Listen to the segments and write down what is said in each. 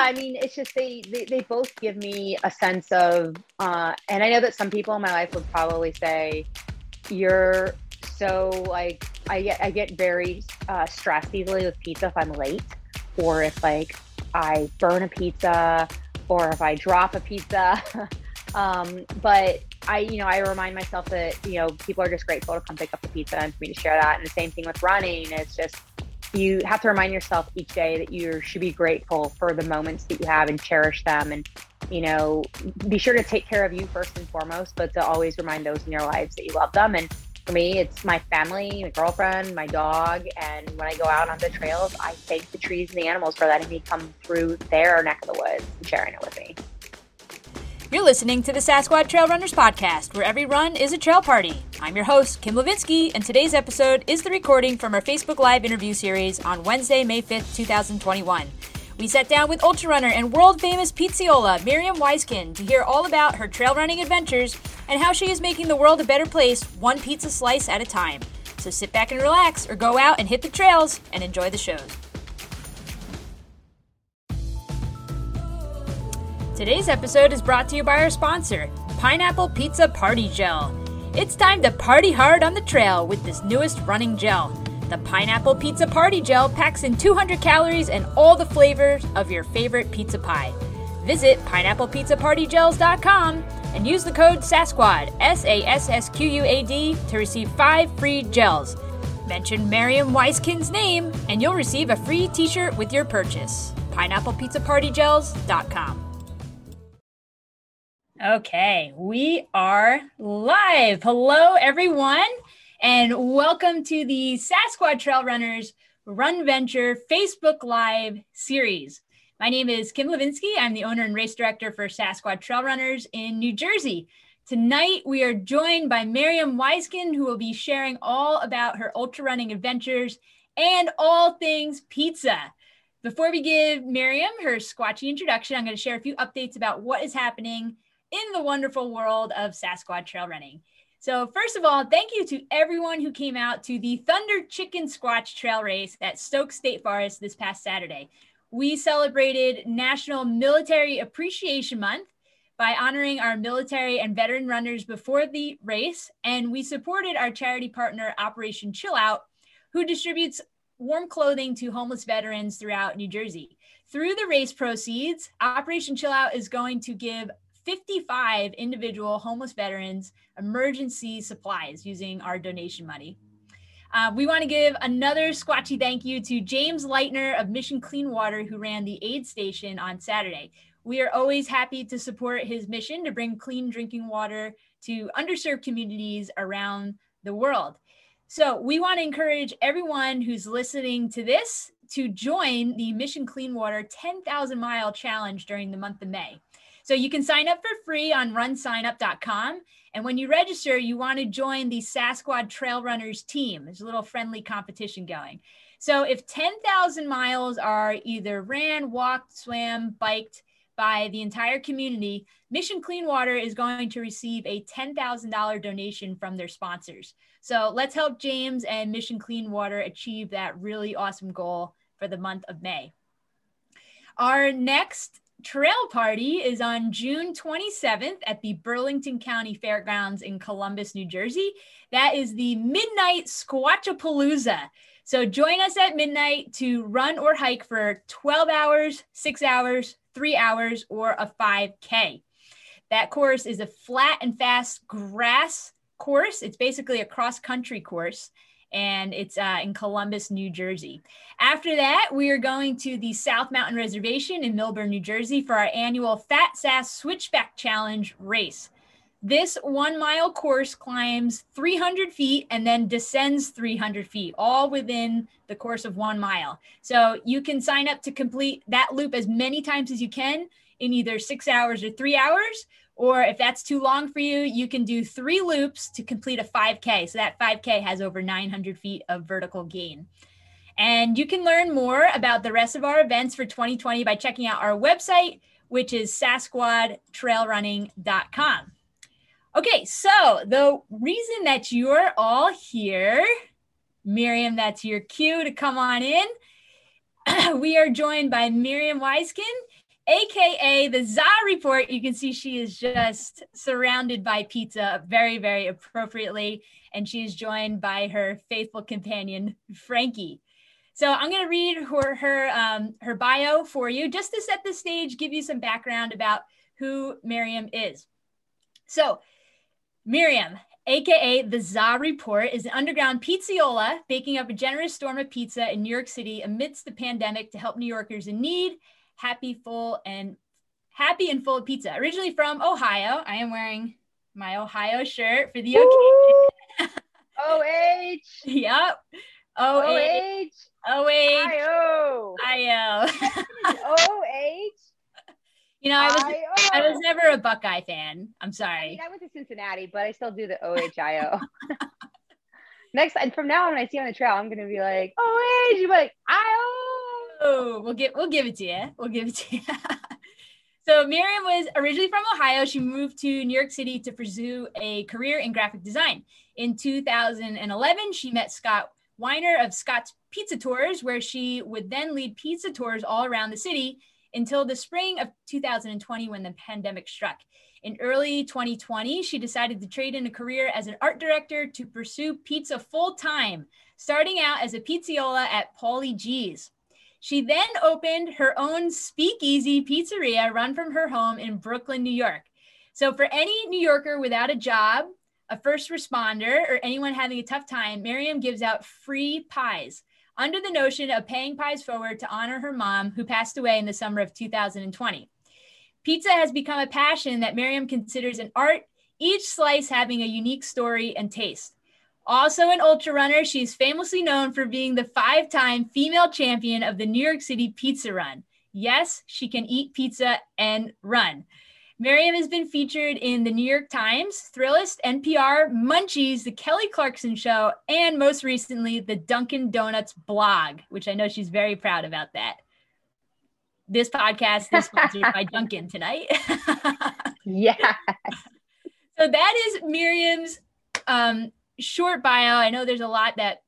yeah, I mean, it's just they, they they both give me a sense of, uh, and I know that some people in my life would probably say, "You're so like I get I get very uh, stressed easily with pizza if I'm late, or if like I burn a pizza, or if I drop a pizza." um, but I, you know, I remind myself that you know people are just grateful to come pick up the pizza and for me to share that. And the same thing with running. It's just you have to remind yourself each day that you should be grateful for the moments that you have and cherish them and you know be sure to take care of you first and foremost but to always remind those in your lives that you love them. And for me it's my family my girlfriend my dog and when i go out on the trails i thank the trees and the animals for letting me come through their neck of the woods and sharing it with me you're listening to the Sasquatch Trail Runners podcast, where every run is a trail party. I'm your host, Kim Levinsky, and today's episode is the recording from our Facebook Live interview series on Wednesday, May 5th, 2021. We sat down with ultra runner and world famous pizzaiola Miriam Weiskin to hear all about her trail running adventures and how she is making the world a better place, one pizza slice at a time. So sit back and relax, or go out and hit the trails and enjoy the shows. Today's episode is brought to you by our sponsor, Pineapple Pizza Party Gel. It's time to party hard on the trail with this newest running gel. The Pineapple Pizza Party Gel packs in 200 calories and all the flavors of your favorite pizza pie. Visit pineapplepizzapartygels.com and use the code SASQUAD, S A S S Q U A D, to receive five free gels. Mention Miriam Weiskin's name and you'll receive a free t shirt with your purchase. Pineapplepizzapartygels.com. Okay, we are live. Hello, everyone, and welcome to the Sasquatch Trail Runners Run Venture Facebook Live series. My name is Kim Levinsky. I'm the owner and race director for Sasquatch Trail Runners in New Jersey. Tonight, we are joined by Miriam Weiskin, who will be sharing all about her ultra running adventures and all things pizza. Before we give Miriam her squatchy introduction, I'm going to share a few updates about what is happening in the wonderful world of Sasquatch trail running. So, first of all, thank you to everyone who came out to the Thunder Chicken Squatch Trail Race at Stokes State Forest this past Saturday. We celebrated National Military Appreciation Month by honoring our military and veteran runners before the race, and we supported our charity partner, Operation Chill Out, who distributes warm clothing to homeless veterans throughout New Jersey. Through the race proceeds, Operation Chill Out is going to give 55 individual homeless veterans emergency supplies using our donation money. Uh, we want to give another squatchy thank you to James Leitner of Mission Clean Water, who ran the aid station on Saturday. We are always happy to support his mission to bring clean drinking water to underserved communities around the world. So, we want to encourage everyone who's listening to this to join the Mission Clean Water 10,000 mile challenge during the month of May. So you can sign up for free on runsignup.com. And when you register, you want to join the Sasquatch Trail Runners team. There's a little friendly competition going. So if 10,000 miles are either ran, walked, swam, biked by the entire community, Mission Clean Water is going to receive a $10,000 donation from their sponsors. So let's help James and Mission Clean Water achieve that really awesome goal for the month of May. Our next trail party is on June 27th at the Burlington County Fairgrounds in Columbus, New Jersey. That is the Midnight Squatchapalooza. So join us at midnight to run or hike for 12 hours, six hours, three hours, or a 5K. That course is a flat and fast grass course. It's basically a cross country course and it's uh, in Columbus, New Jersey. After that, we are going to the South Mountain Reservation in Millburn, New Jersey for our annual Fat Sass Switchback Challenge race. This one mile course climbs 300 feet and then descends 300 feet, all within the course of one mile. So you can sign up to complete that loop as many times as you can in either six hours or three hours, or if that's too long for you, you can do three loops to complete a 5K. So that 5K has over 900 feet of vertical gain. And you can learn more about the rest of our events for 2020 by checking out our website, which is sasquadtrailrunning.com. Okay, so the reason that you're all here, Miriam, that's your cue to come on in. we are joined by Miriam Weiskin aka the Za Report. You can see she is just surrounded by pizza very, very appropriately. And she is joined by her faithful companion, Frankie. So I'm going to read her her, um, her bio for you just to set the stage, give you some background about who Miriam is. So Miriam, aka the Za Report, is an underground pizzaiola baking up a generous storm of pizza in New York City amidst the pandemic to help New Yorkers in need happy, full, and happy and full of pizza. Originally from Ohio, I am wearing my Ohio shirt for the occasion. OH. yep. OH. OH. IO. IO. OH. You know, I was I was never a Buckeye fan. I'm sorry. I, mean, I went to Cincinnati, but I still do the OHIO. Next, and from now on, when I see you on the trail, I'm gonna be like, "Oh, you be like, "IO." Oh, we'll get we'll give it to you. We'll give it to you. so Miriam was originally from Ohio. She moved to New York City to pursue a career in graphic design. In 2011, she met Scott Wiener of Scott's Pizza Tours, where she would then lead pizza tours all around the city until the spring of 2020 when the pandemic struck. In early 2020, she decided to trade in a career as an art director to pursue pizza full time, starting out as a pizzaiola at Paulie Gee's. She then opened her own speakeasy pizzeria run from her home in Brooklyn, New York. So, for any New Yorker without a job, a first responder, or anyone having a tough time, Miriam gives out free pies under the notion of paying pies forward to honor her mom, who passed away in the summer of 2020. Pizza has become a passion that Miriam considers an art, each slice having a unique story and taste. Also an ultra runner, she's famously known for being the five time female champion of the New York City Pizza Run. Yes, she can eat pizza and run. Miriam has been featured in the New York Times, Thrillist, NPR, Munchies, The Kelly Clarkson Show, and most recently, the Dunkin' Donuts blog, which I know she's very proud about that. This podcast is sponsored by Dunkin' tonight. yes. So that is Miriam's um, short bio. I know there's a lot that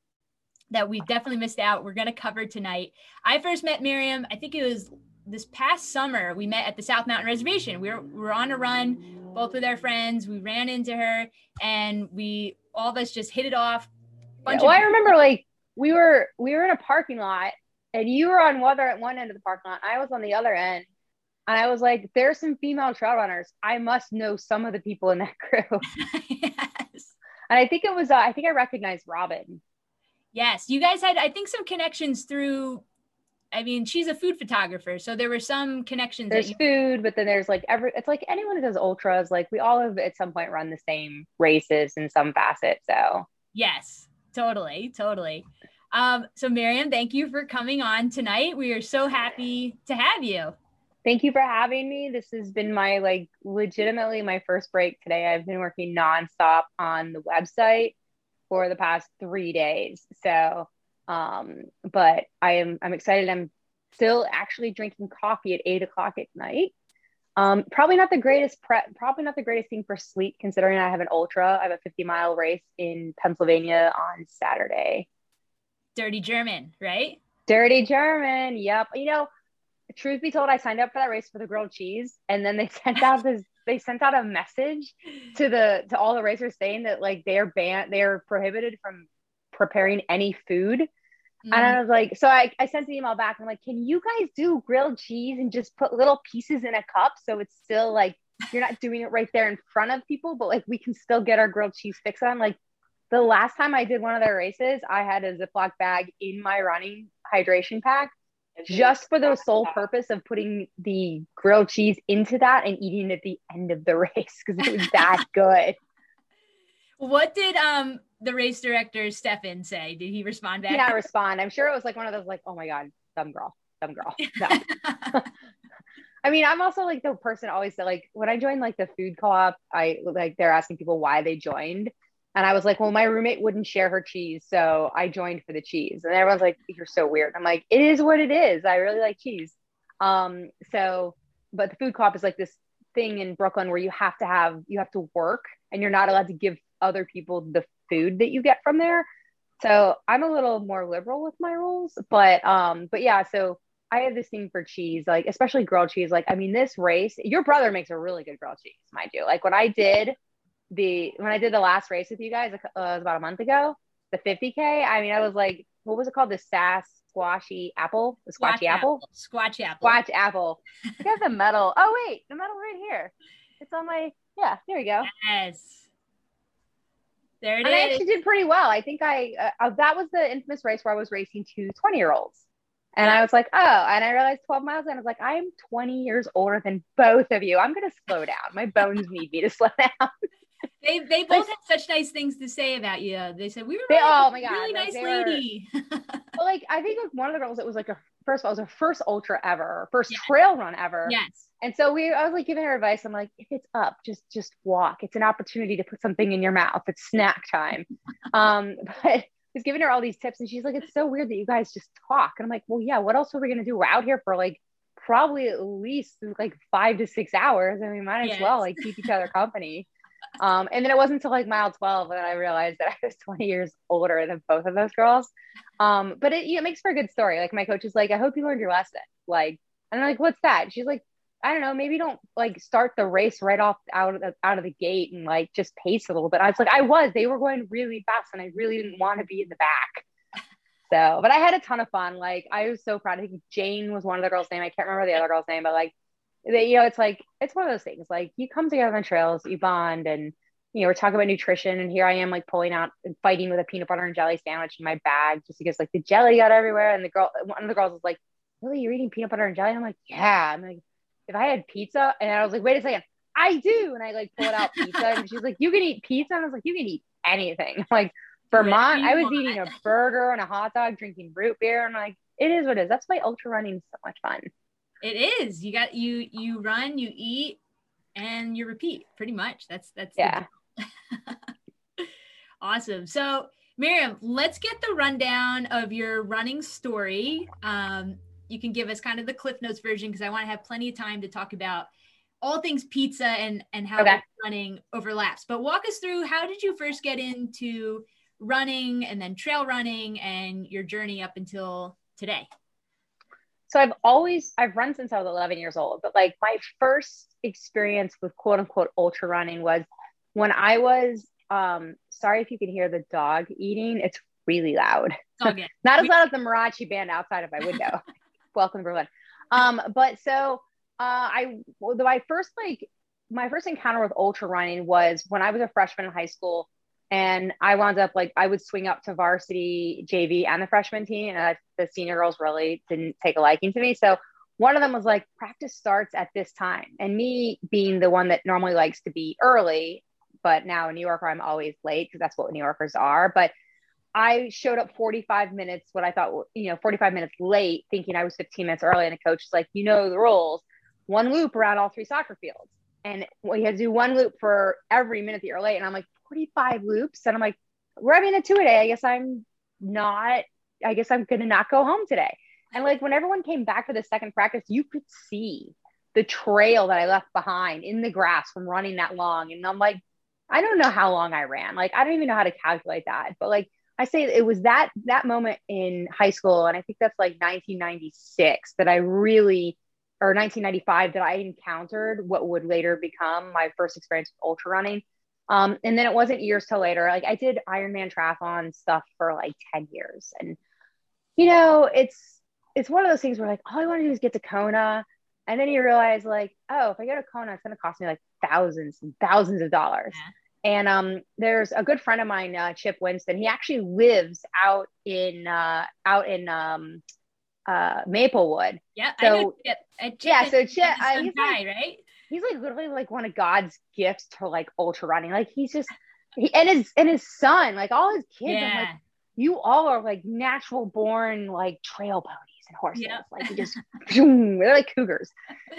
that we definitely missed out. We're going to cover tonight. I first met Miriam. I think it was this past summer. We met at the South Mountain Reservation. We were we were on a run, both with our friends. We ran into her, and we all of us just hit it off. Yeah, well, I remember like we were we were in a parking lot, and you were on weather at one end of the parking lot. I was on the other end, and I was like, "There's some female trail runners. I must know some of the people in that crew." And I think it was, uh, I think I recognized Robin. Yes, you guys had, I think, some connections through. I mean, she's a food photographer, so there were some connections. There's you- food, but then there's like every. It's like anyone who does ultras. Like we all have at some point run the same races in some facet. So yes, totally, totally. Um, so Miriam, thank you for coming on tonight. We are so happy to have you. Thank you for having me. This has been my like legitimately my first break today. I've been working nonstop on the website for the past three days. So, um, but I am I'm excited. I'm still actually drinking coffee at eight o'clock at night. Um, probably not the greatest prep, probably not the greatest thing for sleep considering I have an ultra. I have a 50 mile race in Pennsylvania on Saturday. Dirty German, right? Dirty German. Yep. You know, truth be told, I signed up for that race for the grilled cheese, and then they sent out this. They sent out a message to the to all the racers saying that like they're banned, they're prohibited from preparing any food. Mm. And I was like, so I, I sent an email back. I'm like, can you guys do grilled cheese and just put little pieces in a cup so it's still like you're not doing it right there in front of people, but like we can still get our grilled cheese fix on. Like the last time I did one of their races, I had a Ziploc bag in my running hydration pack just for the sole purpose of putting the grilled cheese into that and eating it at the end of the race because it was that good. What did um the race director Stefan say? Did he respond back? He not respond. I'm sure it was like one of those like, oh my god, dumb girl, dumb girl. No. I mean, I'm also like the person always said like when I joined like the food co-op, I like they're asking people why they joined. And I was like, well, my roommate wouldn't share her cheese. So I joined for the cheese. And everyone's like, you're so weird. I'm like, it is what it is. I really like cheese. Um, so, but the food co-op is like this thing in Brooklyn where you have to have, you have to work and you're not allowed to give other people the food that you get from there. So I'm a little more liberal with my rules, but, um, but yeah, so I have this thing for cheese, like especially grilled cheese. Like, I mean, this race, your brother makes a really good grilled cheese, mind you. Like when I did the when I did the last race with you guys, uh, it was about a month ago, the 50k. I mean, I was like, what was it called? The sass squashy apple, the squatchy Squatch apple, apple. Squatch apple. squatch apple. I got the medal. Oh wait, the medal right here. It's on my yeah. There we go. Yes. There it and I actually did pretty well. I think I uh, uh, that was the infamous race where I was racing two 20 year olds. And. I was like, oh, and I realized 12 miles and I was like, I am 20 years older than both of you. I'm going to slow down. My bones need me to slow down. They they both had such nice things to say about you. They said we were They- really, oh my God, really like, nice they were- lady. But like, I think like one of the girls, it was like a first of all, it was her first ultra ever, first Yeah. trail run ever. yes. And so we, I was like giving her advice. I'm like, if it's up, just just walk. It's an opportunity to put something in your mouth. It's snack time. um, but I was giving her all these tips, and she's like, it's so weird that you guys just talk. And I'm like, well, yeah. What else are we gonna do? We're out here for like probably at least like five to six hours, and we might as Yes. well like keep each other company. Um, and then it wasn't until like mile 12 that I realized that I was 20 years older than both of those girls. Um, but it, it makes for a good story. Like my coach is like, I hope you learned your lesson. Like, and I'm like, what's that? She's like, I don't know, maybe don't like start the race right off out of the, out of the gate and like just pace a little bit. I was like, I was, they were going really fast and I really didn't want to be in the back. So, but I had a ton of fun. Like I was so proud. I think Jane was one of the girls' name. I can't remember the other girl's name, but like, they, you know, it's like, it's one of those things. Like you come together on trails, you bond and, you know, we're talking about nutrition and here I am like pulling out and fighting with a peanut butter and jelly sandwich in my bag just because like the jelly got everywhere. And the girl, one of the girls was like, really, you're eating peanut butter and jelly? And I'm like, yeah. I'm like, if I had pizza and I was like, wait a second, I do. And I like pulled out pizza and she's like, you can eat pizza. And I was like, you can eat anything. I'm like Vermont, I was Vermont. eating a burger and a hot dog, drinking root beer. And I'm like, it is what it is. That's why ultra running is so much fun. It is. You got you you run, you eat, and you repeat. Pretty much. That's that's Yeah. awesome. So Miriam, let's get the rundown of your running story. Um, you can give us kind of the Cliff Notes version because I want to have plenty of time to talk about all things pizza and and how Okay. running overlaps. But walk us through how did you first get into running and then trail running and your journey up until today? So I've always I've run since I was 11 years old, but like my first experience with quote unquote ultra running was when I was um sorry if you can hear the dog eating, it's really loud. All. Not as loud as the mariachi band outside of my window. Welcome to Berlin. Um, but so uh, I well, my first like my first encounter with ultra running was when I was a freshman in high school, and I wound up like I would swing up to varsity JV and the freshman team, and I, the senior girls really didn't take a liking to me. So one of them was like practice starts at this time, and me being the one that normally likes to be early, but now in New Yorker I'm always late because that's what New Yorkers are, but I showed up 45 minutes, what I thought, you know, 45 minutes late, thinking I was 15 minutes early. And the coach is like, you know, the rules one loop around all three soccer fields. And we had to do one loop for every minute that you're late. And I'm like, 45 loops. And I'm like, we're having a two a day. I guess I'm not, I guess I'm going to not go home today. And like when everyone came back for the second practice, you could see the trail that I left behind in the grass from running that long. And I'm like, I don't know how long I ran. Like, I don't even know how to calculate that. But like, I say it was that that moment in high school, and I think that's like 1996 that I really, or 1995 that I encountered what would later become my first experience with ultra running. Um, and then it wasn't years till later. Like I did Ironman triathlon stuff for like 10 years, and you know, it's it's one of those things where like all I want to do is get to Kona, and then you realize like, oh, if I go to Kona, it's going to cost me like thousands and thousands of dollars. And um, there's a good friend of mine, uh, Chip Winston. He actually lives out in uh, out in um, uh, Maplewood. Yeah. So- I know Chip. Uh, Chip Yeah, so Chip, the uh, he's guy, like- right? He's like literally like one of God's gifts to like ultra running. Like he's just he, and his and his son, like all his kids. I'm like, Yeah. you all are like natural born like trail ponies and horses. Yep. Like you just they're like cougars.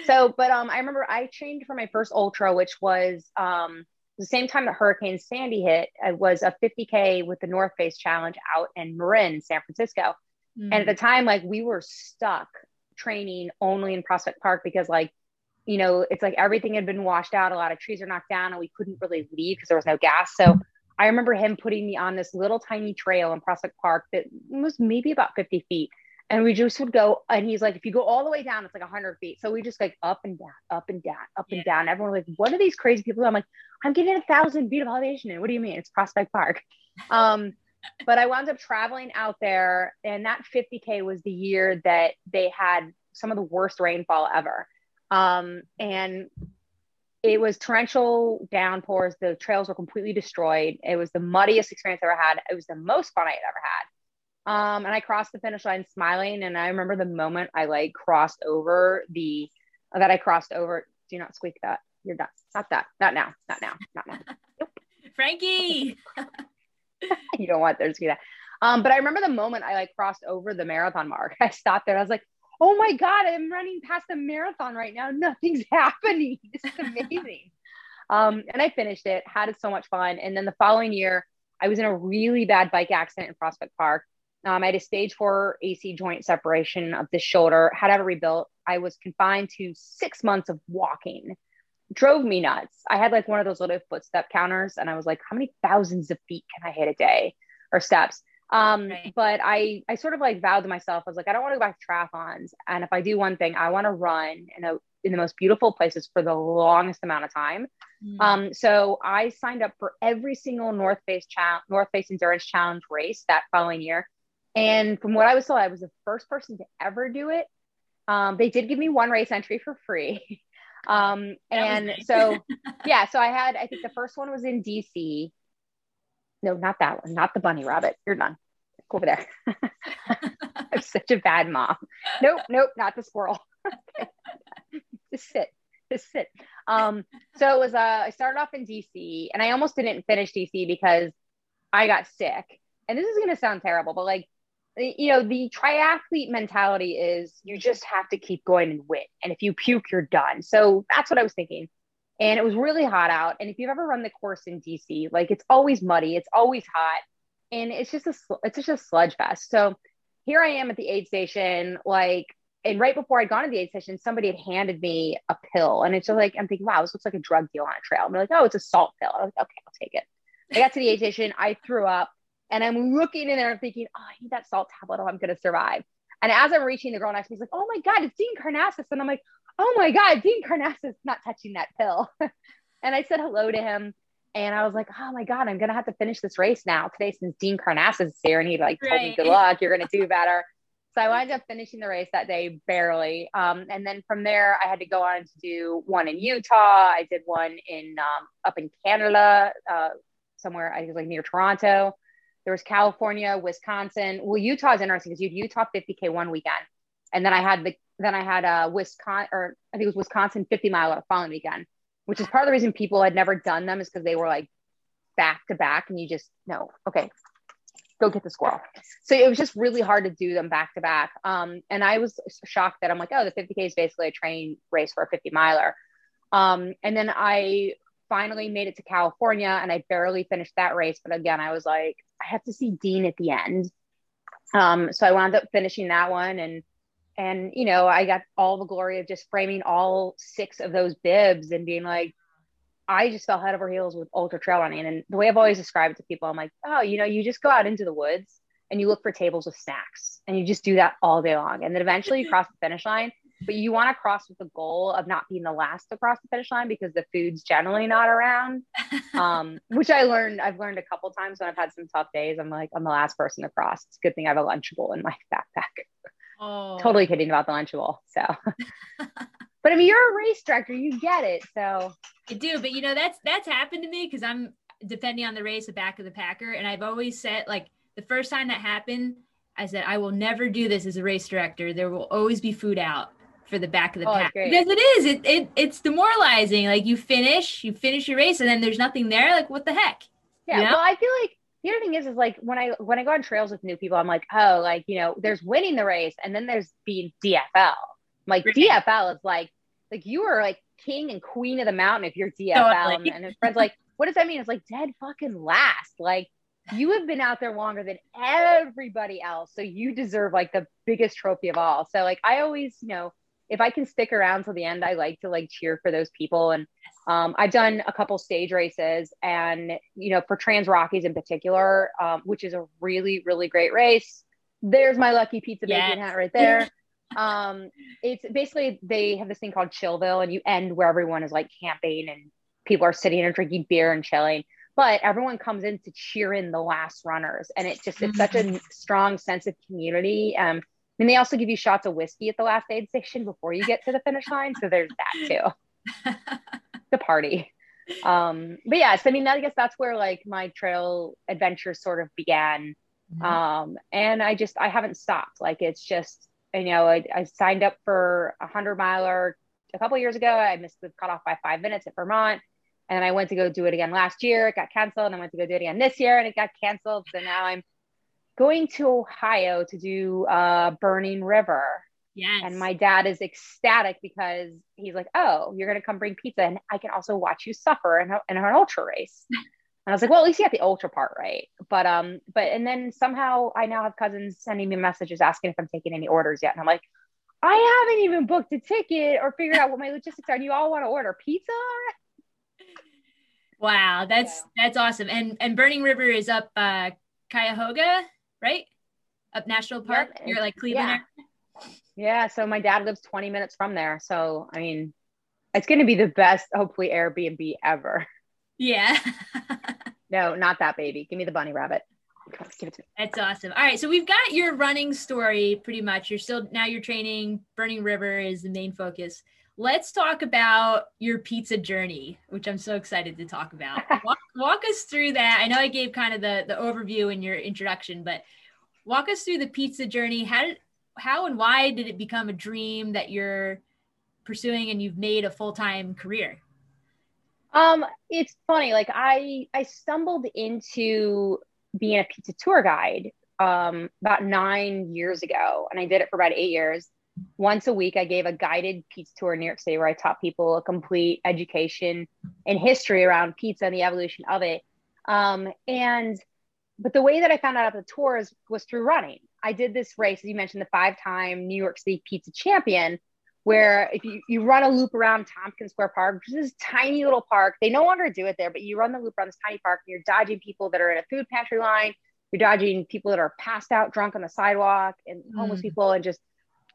So, but um, I remember I trained for my first ultra, which was um the same time that Hurricane Sandy hit. It was a 50k with the North Face Challenge out in Marin, San Francisco. Mm. And at the time, like we were stuck training only in Prospect Park because like, you know, it's like everything had been washed out. A lot of trees are knocked down and we couldn't really leave because there was no gas. So I remember him putting me on this little tiny trail in Prospect Park that was maybe about 50 feet. and we just would go and he's like if you go all the way down it's like 100 feet so we just like up and down up and down up yeah. and down everyone was like what are these crazy people i'm like i'm getting a thousand feet of elevation and what do you mean it's prospect park um but i wound up traveling out there and that 50k was the year that they had some of the worst rainfall ever um and it was torrential downpours the trails were completely destroyed it was the muddiest experience i ever had it was the most fun i had ever had um, and I crossed the finish line smiling. And I remember the moment I like crossed over the that I crossed over. Do not squeak that. You're done. Not that. Not now. Not now. Not now. Nope. Frankie. you don't want there to be that. Um, but I remember the moment I like crossed over the marathon mark. I stopped there. I was like, oh my God, I'm running past a marathon right now. Nothing's happening. This is amazing. um, and I finished it, had it so much fun. And then the following year, I was in a really bad bike accident in Prospect Park. Um, I had a stage four AC joint separation of the shoulder, had to have it rebuilt. I was confined to six months of walking. Drove me nuts. I had like one of those little footstep counters, and I was like, how many thousands of feet can I hit a day or steps? Um, right. But I, I sort of like vowed to myself, I was like, I don't want to go back to triathlons. And if I do one thing, I want to run in a in the most beautiful places for the longest amount of time. Mm. Um, so I signed up for every single North Face challenge, North Face Endurance Challenge race that following year. And from what I was told, I was the first person to ever do it. Um, they did give me one race entry for free. Um, and nice. so, yeah, so I had, I think the first one was in DC. No, not that one, not the bunny rabbit. You're done. Over there. I'm such a bad mom. Nope, nope, not the squirrel. just sit, just sit. Um, so it was, uh, I started off in DC and I almost didn't finish DC because I got sick. And this is going to sound terrible, but like you know, the triathlete mentality is you just have to keep going and win. And if you puke, you're done. So that's what I was thinking. And it was really hot out. And if you've ever run the course in DC, like it's always muddy, it's always hot, and it's just a it's just a sludge fest. So here I am at the aid station, like, and right before I'd gone to the aid station, somebody had handed me a pill, and it's just like I'm thinking, wow, this looks like a drug deal on a trail. They're like, oh, it's a salt pill. I was like, okay, I'll take it. I got to the aid station, I threw up. And I'm looking in there and thinking, oh, I need that salt tablet or I'm to survive. And as I'm reaching, the girl next to me is like, oh my God, it's Dean Karnazes. And I'm like, oh my God, Dean Karnazes not touching that pill. and I said hello to him. And I was like, oh my God, I'm going to have to finish this race now today since Dean Karnazes is here. And he like told me, good luck, you're going to do better. So I wound up finishing the race that day barely. Um, and then from there, I had to go on to do one in Utah. I did one in um, up in Canada, uh, somewhere I was like near Toronto. There was California, Wisconsin. Well, Utah is interesting because you had Utah 50k one weekend, and then I had the then I had a Wisconsin or I think it was Wisconsin 50 mile the following weekend, which is part of the reason people had never done them is because they were like back to back, and you just no okay, go get the squirrel. So it was just really hard to do them back to back. Um, and I was shocked that I'm like, oh, the 50k is basically a train race for a 50 miler. Um, and then I finally made it to California and I barely finished that race. But again, I was like, I have to see Dean at the end. Um, so I wound up finishing that one and and you know, I got all the glory of just framing all six of those bibs and being like, I just fell head over heels with ultra trail running. And the way I've always described it to people, I'm like, oh, you know, you just go out into the woods and you look for tables with snacks and you just do that all day long. And then eventually you cross the finish line but you want to cross with the goal of not being the last to cross the finish line because the food's generally not around. Um, which I learned, I've learned a couple times when I've had some tough days. I'm like, I'm the last person to cross. It's a good thing I have a Lunchable in my backpack. Oh. totally kidding about the Lunchable. So, but I mean, you're a race director, you get it. So I do, but you know, that's, that's happened to me because I'm depending on the race, the back of the packer. And I've always said, like, the first time that happened, I said, I will never do this as a race director. There will always be food out for the back of the oh, pack because it is it, it it's demoralizing like you finish you finish your race and then there's nothing there like what the heck yeah you know? well i feel like the other thing is is like when i when i go on trails with new people i'm like oh like you know there's winning the race and then there's being dfl like right. dfl is like like you are like king and queen of the mountain if you're dfl totally. and, and his friends like what does that mean? It's like dead fucking last. Like you have been out there longer than everybody else. So you deserve like the biggest trophy of all. So like i always you know if I can stick around till the end, I like to like cheer for those people. And um, I've done a couple stage races, and you know, for Trans Rockies in particular, um, which is a really really great race. there's my lucky pizza yes. baking hat right there. um, it's basically they have this thing called Chillville, and you end where everyone is like camping and people are sitting and drinking beer and chilling. But everyone comes in to cheer in the last runners, and it just it's such a mm-hmm. strong sense of community. Um, and they also give you shots of whiskey at the last aid station before you get to the finish line, so there's that too. the party. Um, but yes, I mean, I guess that's where like my trail adventure sort of began. Mm-hmm. Um, and I just I haven't stopped. Like it's just you know I, I signed up for a hundred miler a couple years ago. I missed the cutoff by five minutes at Vermont. And I went to go do it again last year. It got canceled. And I went to go do it again this year and it got canceled. So now I'm going to Ohio to do uh, Burning River. Yes. And my dad is ecstatic because he's like, oh, you're going to come bring pizza and I can also watch you suffer in, a, in an ultra race. And I was like, well, at least you got the ultra part right. But um, but and then somehow I now have cousins sending me messages asking if I'm taking any orders yet. And I'm like, I haven't even booked a ticket or figured out what my logistics are. Do you all want to order pizza? Wow, that's yeah. that's awesome. And and Burning River is up uh Cuyahoga, right? Up National Park. Yep. You're like Cleveland. Yeah. yeah. So my dad lives 20 minutes from there. So I mean, it's going to be the best, hopefully, Airbnb ever. Yeah. no, not that baby. Give me the bunny rabbit. That's awesome. All right, so we've got your running story pretty much. You're still now you're training. Burning River is the main focus. Let's talk about your pizza journey, which I'm so excited to talk about. Walk, walk us through that. I know I gave kind of the the overview in your introduction, but walk us through the pizza journey. How did how and why did it become a dream that you're pursuing and you've made a full-time career? Um, it's funny. Like I, I stumbled into being a pizza tour guide um, about nine years ago, and I did it for about eight years. Once a week, I gave a guided pizza tour in New York City where I taught people a complete education and history around pizza and the evolution of it. Um, and but the way that I found out about the tours was through running. I did this race, as you mentioned, the five-time New York City pizza champion where if you, you run a loop around Tompkins Square Park, which is this tiny little park, they no longer do it there, but you run the loop around this tiny park and you're dodging people that are in a food pantry line, you're dodging people that are passed out drunk on the sidewalk and homeless mm. people and just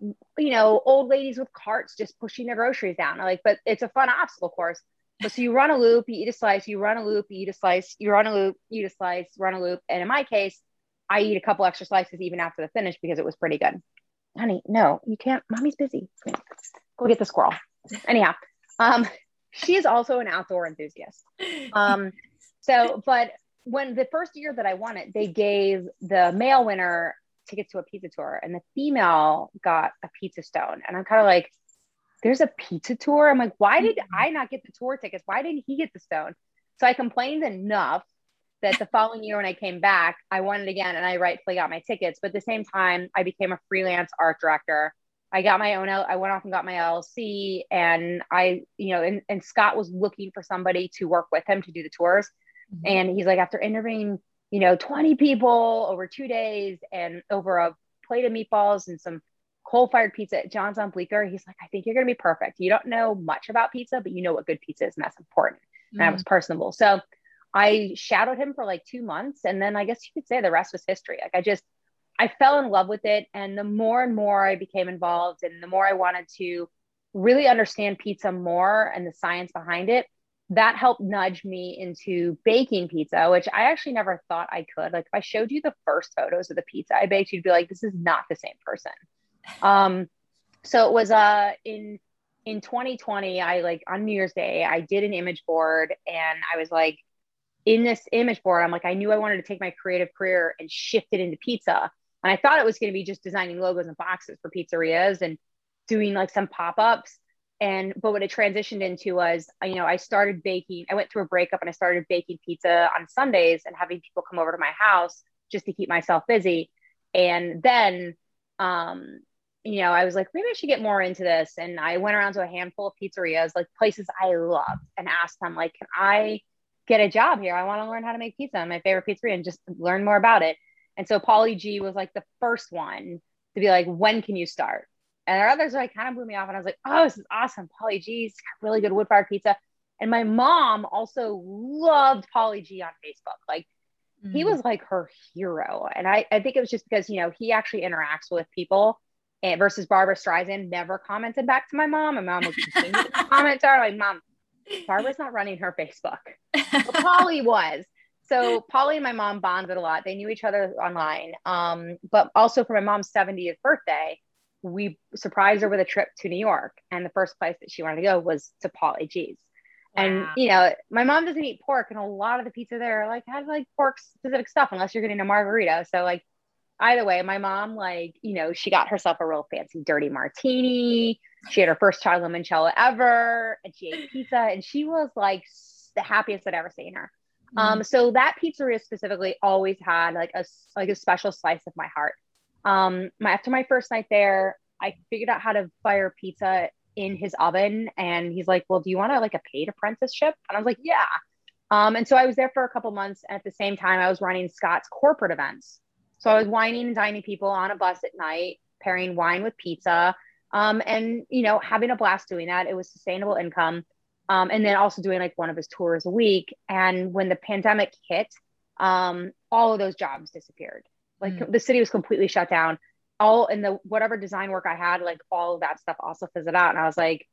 you know, old ladies with carts just pushing their groceries down. Like, but it's a fun obstacle course. But so you run a loop, you eat a slice, you run a loop, you eat a slice, you run a loop, you eat a slice, run a loop. And in my case, I eat a couple extra slices even after the finish because it was pretty good honey, no, you can't. Mommy's busy. Go get the squirrel. Anyhow, um, she is also an outdoor enthusiast. Um, so, but when the first year that I won it, they gave the male winner tickets to a pizza tour, and the female got a pizza stone. And I'm kind of like, there's a pizza tour. I'm like, why did I not get the tour tickets? Why didn't he get the stone? So I complained enough that the following year when I came back, I won it again and I rightfully got my tickets. But at the same time, I became a freelance art director. I got my own, I went off and got my LLC and I, you know, and, and Scott was looking for somebody to work with him to do the tours. Mm-hmm. And he's like, after interviewing, you know, 20 people over two days and over a plate of meatballs and some coal fired pizza at John's on Bleecker, he's like, I think you're going to be perfect. You don't know much about pizza, but you know what good pizza is and that's important. Mm-hmm. And I was personable. So I shadowed him for like two months. And then I guess you could say the rest was history. Like I just, I fell in love with it. And the more and more I became involved and the more I wanted to really understand pizza more and the science behind it, that helped nudge me into baking pizza, which I actually never thought I could. Like if I showed you the first photos of the pizza I baked, you'd be like, this is not the same person. Um, so it was uh in in 2020, I like on New Year's Day, I did an image board and I was like, in this image board, I'm like, I knew I wanted to take my creative career and shift it into pizza. And I thought it was going to be just designing logos and boxes for pizzerias and doing like some pop ups. And but what it transitioned into was, you know, I started baking. I went through a breakup and I started baking pizza on Sundays and having people come over to my house just to keep myself busy. And then, um, you know, I was like, maybe I should get more into this. And I went around to a handful of pizzerias, like places I loved, and asked them, like, can I get a job here. I want to learn how to make pizza. My favorite pizzeria and just learn more about it. And so Paulie Gee was like the first one to be like, when can you start? And our others like kind of blew me off. And I was like, oh, this is awesome. Paulie Gee's really good wood fired pizza. And my mom also loved Paulie Gee on Facebook. Like mm-hmm. he was like her hero. And I, I think it was just because, you know, he actually interacts with people and versus Barbara Streisand never commented back to my mom. My mom would continue to comment to her like, mom, Barbara's not running her Facebook. But Paulie was. So Paulie and my mom bonded a lot. They knew each other online. Um, but also for my mom's 70th birthday, we surprised her with a trip to New York. And the first place that she wanted to go was to Paulie Gee's. Wow. And you know, my mom doesn't eat pork, and a lot of the pizza there like has like pork specific stuff, unless you're getting a margarita. So like either way, my mom like you know she got herself a real fancy dirty martini. She had her first child limoncello ever, and she ate pizza, and she was like the happiest I'd ever seen her. Mm-hmm. Um, so that pizzeria specifically always had like a like a special slice of my heart. Um, my after my first night there, I figured out how to fire pizza in his oven, and he's like, "Well, do you want to like a paid apprenticeship?" And I was like, "Yeah." Um, and so I was there for a couple months. And at the same time, I was running Scott's corporate events. So I was wining and dining people on a bus at night, pairing wine with pizza, um, and you know, having a blast doing that. It was sustainable income, um, and then also doing like one of his tours a week. And when the pandemic hit, um, all of those jobs disappeared. Like mm. the city was completely shut down. All in the whatever design work I had, like all of that stuff also fizzled out. And I was like,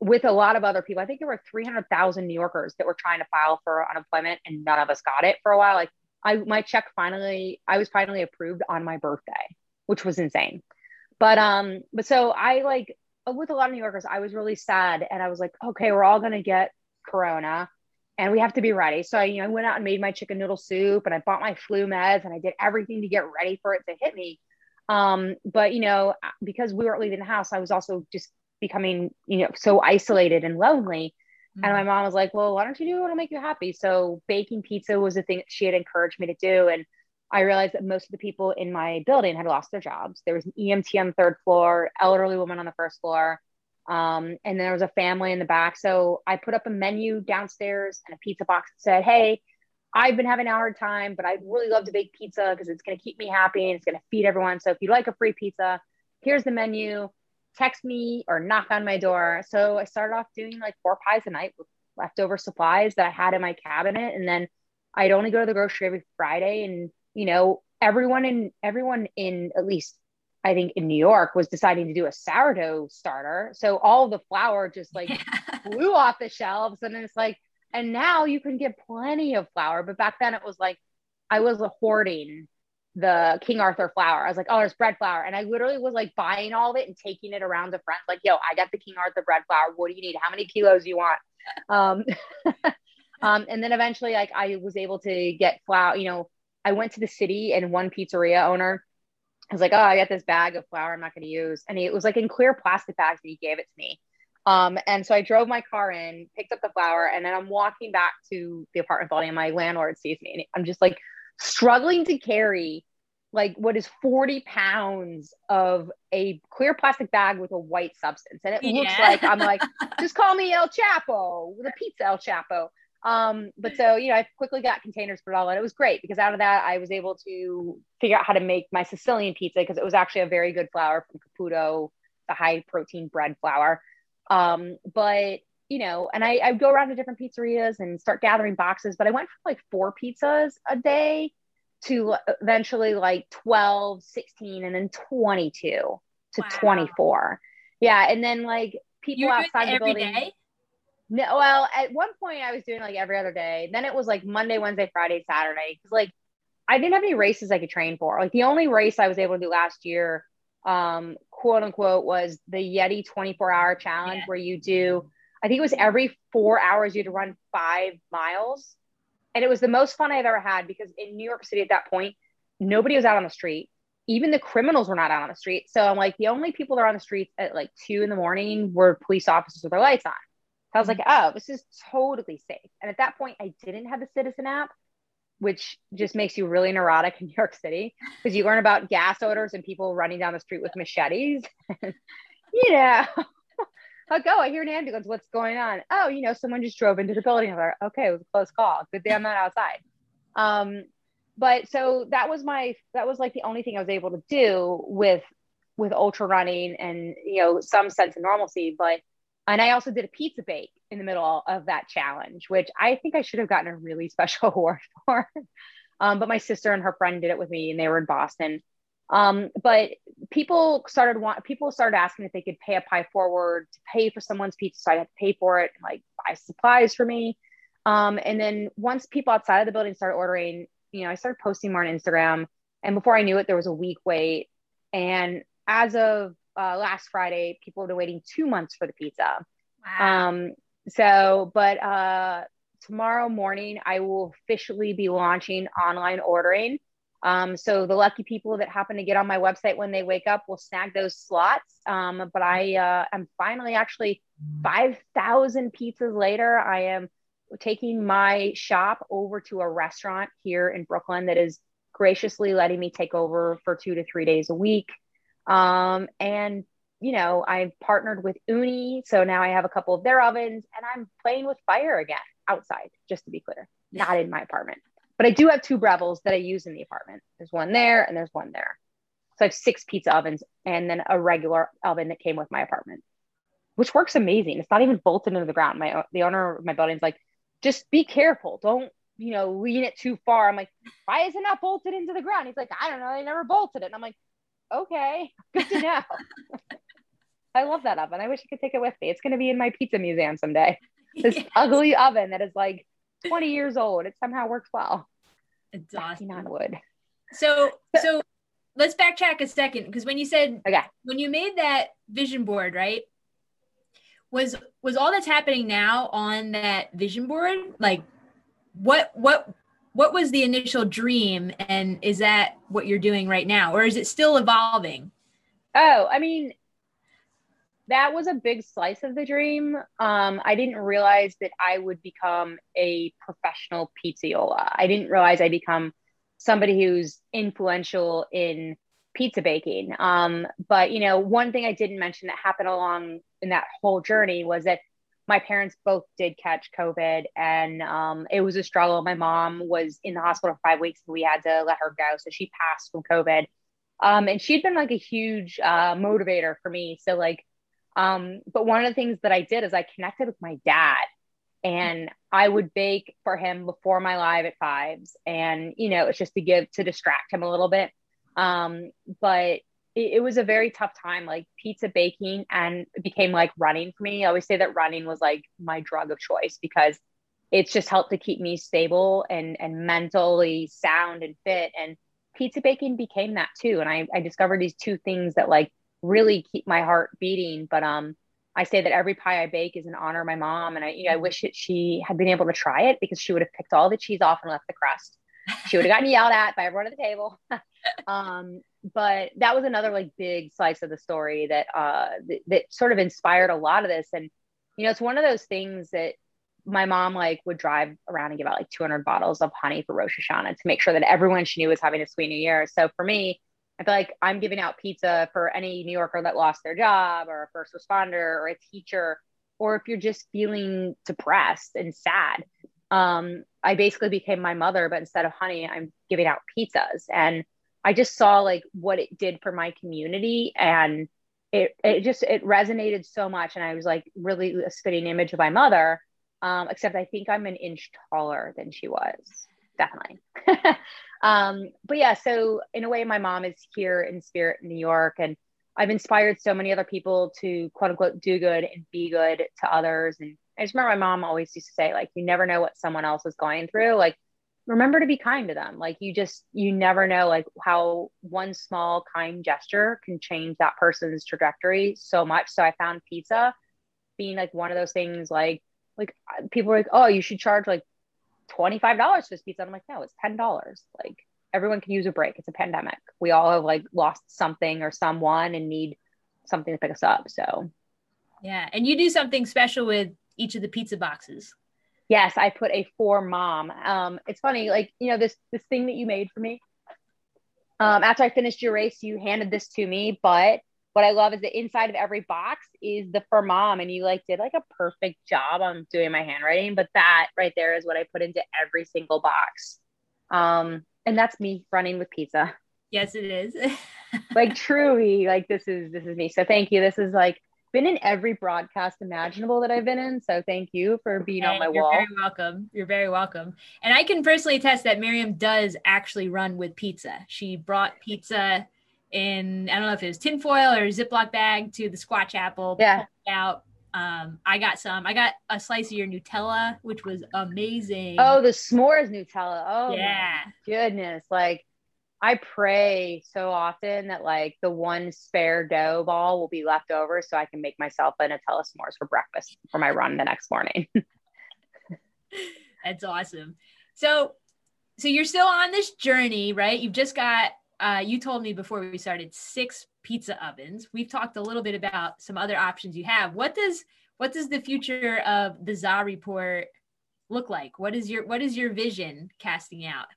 with a lot of other people, I think there were 300,000 New Yorkers that were trying to file for unemployment and none of us got it for a while. Like I, my check finally, I was finally approved on my birthday, which was insane. But, um, but so I like with a lot of New Yorkers, I was really sad and I was like, okay, we're all going to get Corona and we have to be ready. So I, you know, I went out and made my chicken noodle soup and I bought my flu meds and I did everything to get ready for it to hit me. Um, but you know, because we weren't leaving the house, I was also just becoming, you know, so isolated and lonely. Mm-hmm. And my mom was like, well, why don't you do what'll make you happy? So baking pizza was a thing that she had encouraged me to do. And I realized that most of the people in my building had lost their jobs. There was an EMT on the third floor, elderly woman on the first floor. Um, and there was a family in the back. So I put up a menu downstairs and a pizza box that said, Hey, I've been having a hard time, but I'd really love to bake pizza because it's going to keep me happy and it's going to feed everyone. So if you'd like a free pizza, here's the menu. Text me or knock on my door. So I started off doing like four pies a night with leftover supplies that I had in my cabinet. And then I'd only go to the grocery every Friday. And, you know, everyone in everyone in at least I think in New York was deciding to do a sourdough starter. So all the flour just like yeah. flew off the shelves. And it's like, and now you can get plenty of flour. But back then it was like, I was hoarding the King Arthur flour. I was like, oh, there's bread flour. And I literally was like buying all of it and taking it around to friends. Like, yo, I got the King Arthur bread flour. What do you need? How many kilos do you want? Um, um, and then eventually, like, I was able to get flour. You know, I went to the city and one pizzeria owner I was like, oh, I got this bag of flour I'm not going to use. And he, it was like in clear plastic bags and he gave it to me. Um, and so I drove my car in, picked up the flour, and then I'm walking back to the apartment building and my landlord sees me and I'm just like struggling to carry like what is 40 pounds of a clear plastic bag with a white substance. And it yeah. looks like I'm like, just call me El Chapo, the pizza El Chapo. Um, but so, you know, I quickly got containers for it all and it was great because out of that, I was able to figure out how to make my Sicilian pizza because it was actually a very good flour from Caputo, the high protein bread flour. Um, but you know, and I, I go around to different pizzerias and start gathering boxes, but I went from like four pizzas a day to eventually like 12, 16, and then 22 to wow. 24. Yeah. And then like people outside the building. Day? No, well, at one point I was doing like every other day. Then it was like Monday, Wednesday, Friday, Saturday. Cause like I didn't have any races I could train for. Like the only race I was able to do last year, um, quote unquote, was the Yeti 24 hour challenge yeah. where you do, I think it was every four hours you had to run five miles. And it was the most fun I've ever had because in New York City at that point, nobody was out on the street. Even the criminals were not out on the street. So I'm like, the only people that are on the streets at like two in the morning were police officers with their lights on. I was like, oh, this is totally safe. And at that point, I didn't have the Citizen app, which just makes you really neurotic in New York City because you learn about gas odors and people running down the street with machetes. you know, I'll go, I hear an ambulance. What's going on? Oh, you know, someone just drove into the building. I'm like, okay, it was a close call. Good thing I'm not outside. Um, but so that was my, that was like the only thing I was able to do with, with ultra running and, you know, some sense of normalcy. But and I also did a pizza bake in the middle of that challenge, which I think I should have gotten a really special award for. Um, but my sister and her friend did it with me and they were in Boston. Um, but people started want people started asking if they could pay a pie forward to pay for someone's pizza. So I had to pay for it and like buy supplies for me. Um, and then once people outside of the building started ordering, you know, I started posting more on Instagram. And before I knew it, there was a week wait. And as of uh, last Friday, people have been waiting two months for the pizza. Wow. Um, so, but uh, tomorrow morning, I will officially be launching online ordering. Um, so the lucky people that happen to get on my website when they wake up will snag those slots. Um, but I uh, am finally actually 5,000 pizzas later. I am taking my shop over to a restaurant here in Brooklyn that is graciously letting me take over for two to three days a week. Um, and you know, I've partnered with Ooni, so now I have a couple of their ovens, and I'm playing with fire again outside. Just to be clear, not in my apartment. But I do have two Brevilles that I use in the apartment. There's one there and there's one there. So I have six pizza ovens and then a regular oven that came with my apartment, which works amazing. It's not even bolted into the ground. My the owner of my building's like, just be careful. Don't you know lean it too far. I'm like, why is it not bolted into the ground? He's like, I don't know. They never bolted it. And I'm like, okay, good to know. I love that oven. I wish I could take it with me. It's going to be in my pizza museum someday. This yes. ugly oven that is like 20 years old. It somehow works well. It's awesome. on wood. So, so let's backtrack a second because when you said okay. when you made that vision board, right? Was was all that's happening now on that vision board? Like, what what what was the initial dream, and is that what you're doing right now, or is it still evolving? Oh, I mean, that was a big slice of the dream. Um, I didn't realize that I would become a professional pizzaiola. I didn't realize I'd become somebody who's influential in pizza baking. Um, but you know, one thing I didn't mention that happened along in that whole journey was that my parents both did catch COVID, and um, it was a struggle. My mom was in the hospital for five weeks, and we had to let her go, so she passed from COVID. Um, and she'd been like a huge uh, motivator for me. So like um, but one of the things that I did is I connected with my dad and I would bake for him before my live at fives. And, you know, it's just to give, to distract him a little bit. Um, but it, it, was a very tough time, like pizza baking and it became like running for me. I always say that running was like my drug of choice because it's just helped to keep me stable and, and mentally sound and fit. And pizza baking became that too. And I, I discovered these two things that like really keep my heart beating. But um, I say that every pie I bake is an honor of my mom, and I you know I wish that she had been able to try it because she would have picked all the cheese off and left the crust. She would have gotten yelled at by everyone at the table. um, but that was another like big slice of the story that uh th- that sort of inspired a lot of this. And you know, it's one of those things that my mom like would drive around and give out like 200 bottles of honey for Rosh Hashanah to make sure that everyone she knew was having a sweet New Year. So for me, I feel like I'm giving out pizza for any New Yorker that lost their job or a first responder or a teacher, or if you're just feeling depressed and sad. Um, I basically became my mother, but instead of honey, I'm giving out pizzas. And I just saw like what it did for my community and it, it just it resonated so much and i was like really a spitting image of my mother um, except i think i'm an inch taller than she was definitely Um, but yeah, so in a way, my mom is here in spirit in New York, and I've inspired so many other people to quote unquote do good and be good to others. And I just remember my mom always used to say, like, you never know what someone else is going through. Like, remember to be kind to them. Like, you just, you never know, like, how one small kind gesture can change that person's trajectory so much. So I found pizza being like one of those things, like, like people are like, oh, you should charge like $25 for this pizza. I'm like, no, it's $10. Like everyone can use a break. It's a pandemic. We all have like lost something or someone and need something to pick us up. So yeah. And you do something special with each of the pizza boxes. Yes, I put a for mom. Um, it's funny, like, you know, this this thing that you made for me. Um, after I finished your race, you handed this to me, but what I love is the inside of every box is the for mom, and you like did like a perfect job on doing my handwriting. But that right there is what I put into every single box. Um, and that's me running with pizza. Yes, it is. like truly, like this is this is me. So thank you. This is like been in every broadcast imaginable that I've been in. So thank you for being on my you're wall. You're very welcome. You're very welcome. And I can personally attest that Miriam does actually run with pizza. She brought pizza in I don't know if it was tinfoil or Ziploc bag to the Squat Apple. Yeah. Out. Um, I got some. I got a slice of your Nutella, which was amazing. Oh, the s'mores Nutella. Oh yeah. goodness. Like I pray so often that like the one spare dough ball will be left over so I can make myself a Nutella s'mores for breakfast for my run the next morning. That's awesome. So so you're still on this journey, right? You've just got uh, you told me before we started six pizza ovens. We've talked a little bit about some other options you have. What does what does the future of the ZA report look like? What is your what is your vision casting out?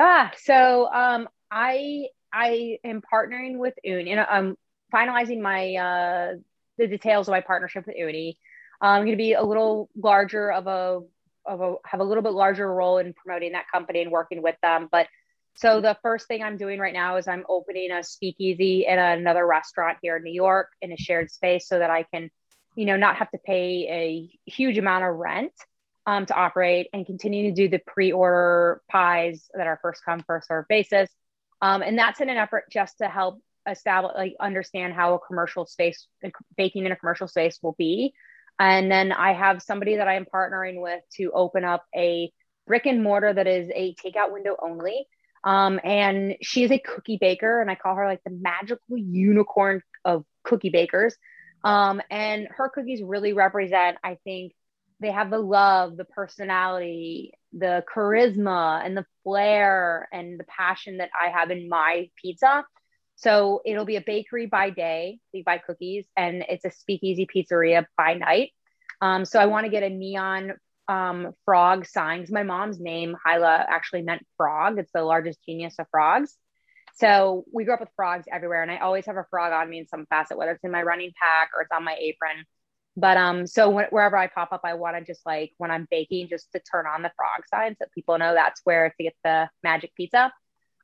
Ah, so um, I I am partnering with Ooni, and I'm finalizing my uh, the details of my partnership with Ooni. I'm going to be a little larger of a of a have a little bit larger role in promoting that company and working with them, but so the first thing I'm doing right now is I'm opening a speakeasy in another restaurant here in New York in a shared space so that I can, you know, not have to pay a huge amount of rent um, to operate and continue to do the pre-order pies that are first come first serve basis. Um, and that's in an effort just to help establish, like, understand how a commercial space, baking in a commercial space will be. And then I have somebody that I am partnering with to open up a brick and mortar that is a takeout window only um, and she is a cookie baker, and I call her like the magical unicorn of cookie bakers. Um, and her cookies really represent, I think, they have the love, the personality, the charisma, and the flair and the passion that I have in my pizza. So it'll be a bakery by day, we buy cookies, and it's a speakeasy pizzeria by night. Um, so I want to get a neon um, frog signs. My mom's name, Hyla, actually meant frog. It's the largest genus of frogs. So we grew up with frogs everywhere, and I always have a frog on me in some facet, whether it's in my running pack or it's on my apron. But um, so wh- wherever I pop up, I want to just like when I'm baking, just to turn on the frog sign so people know that's where to get the magic pizza.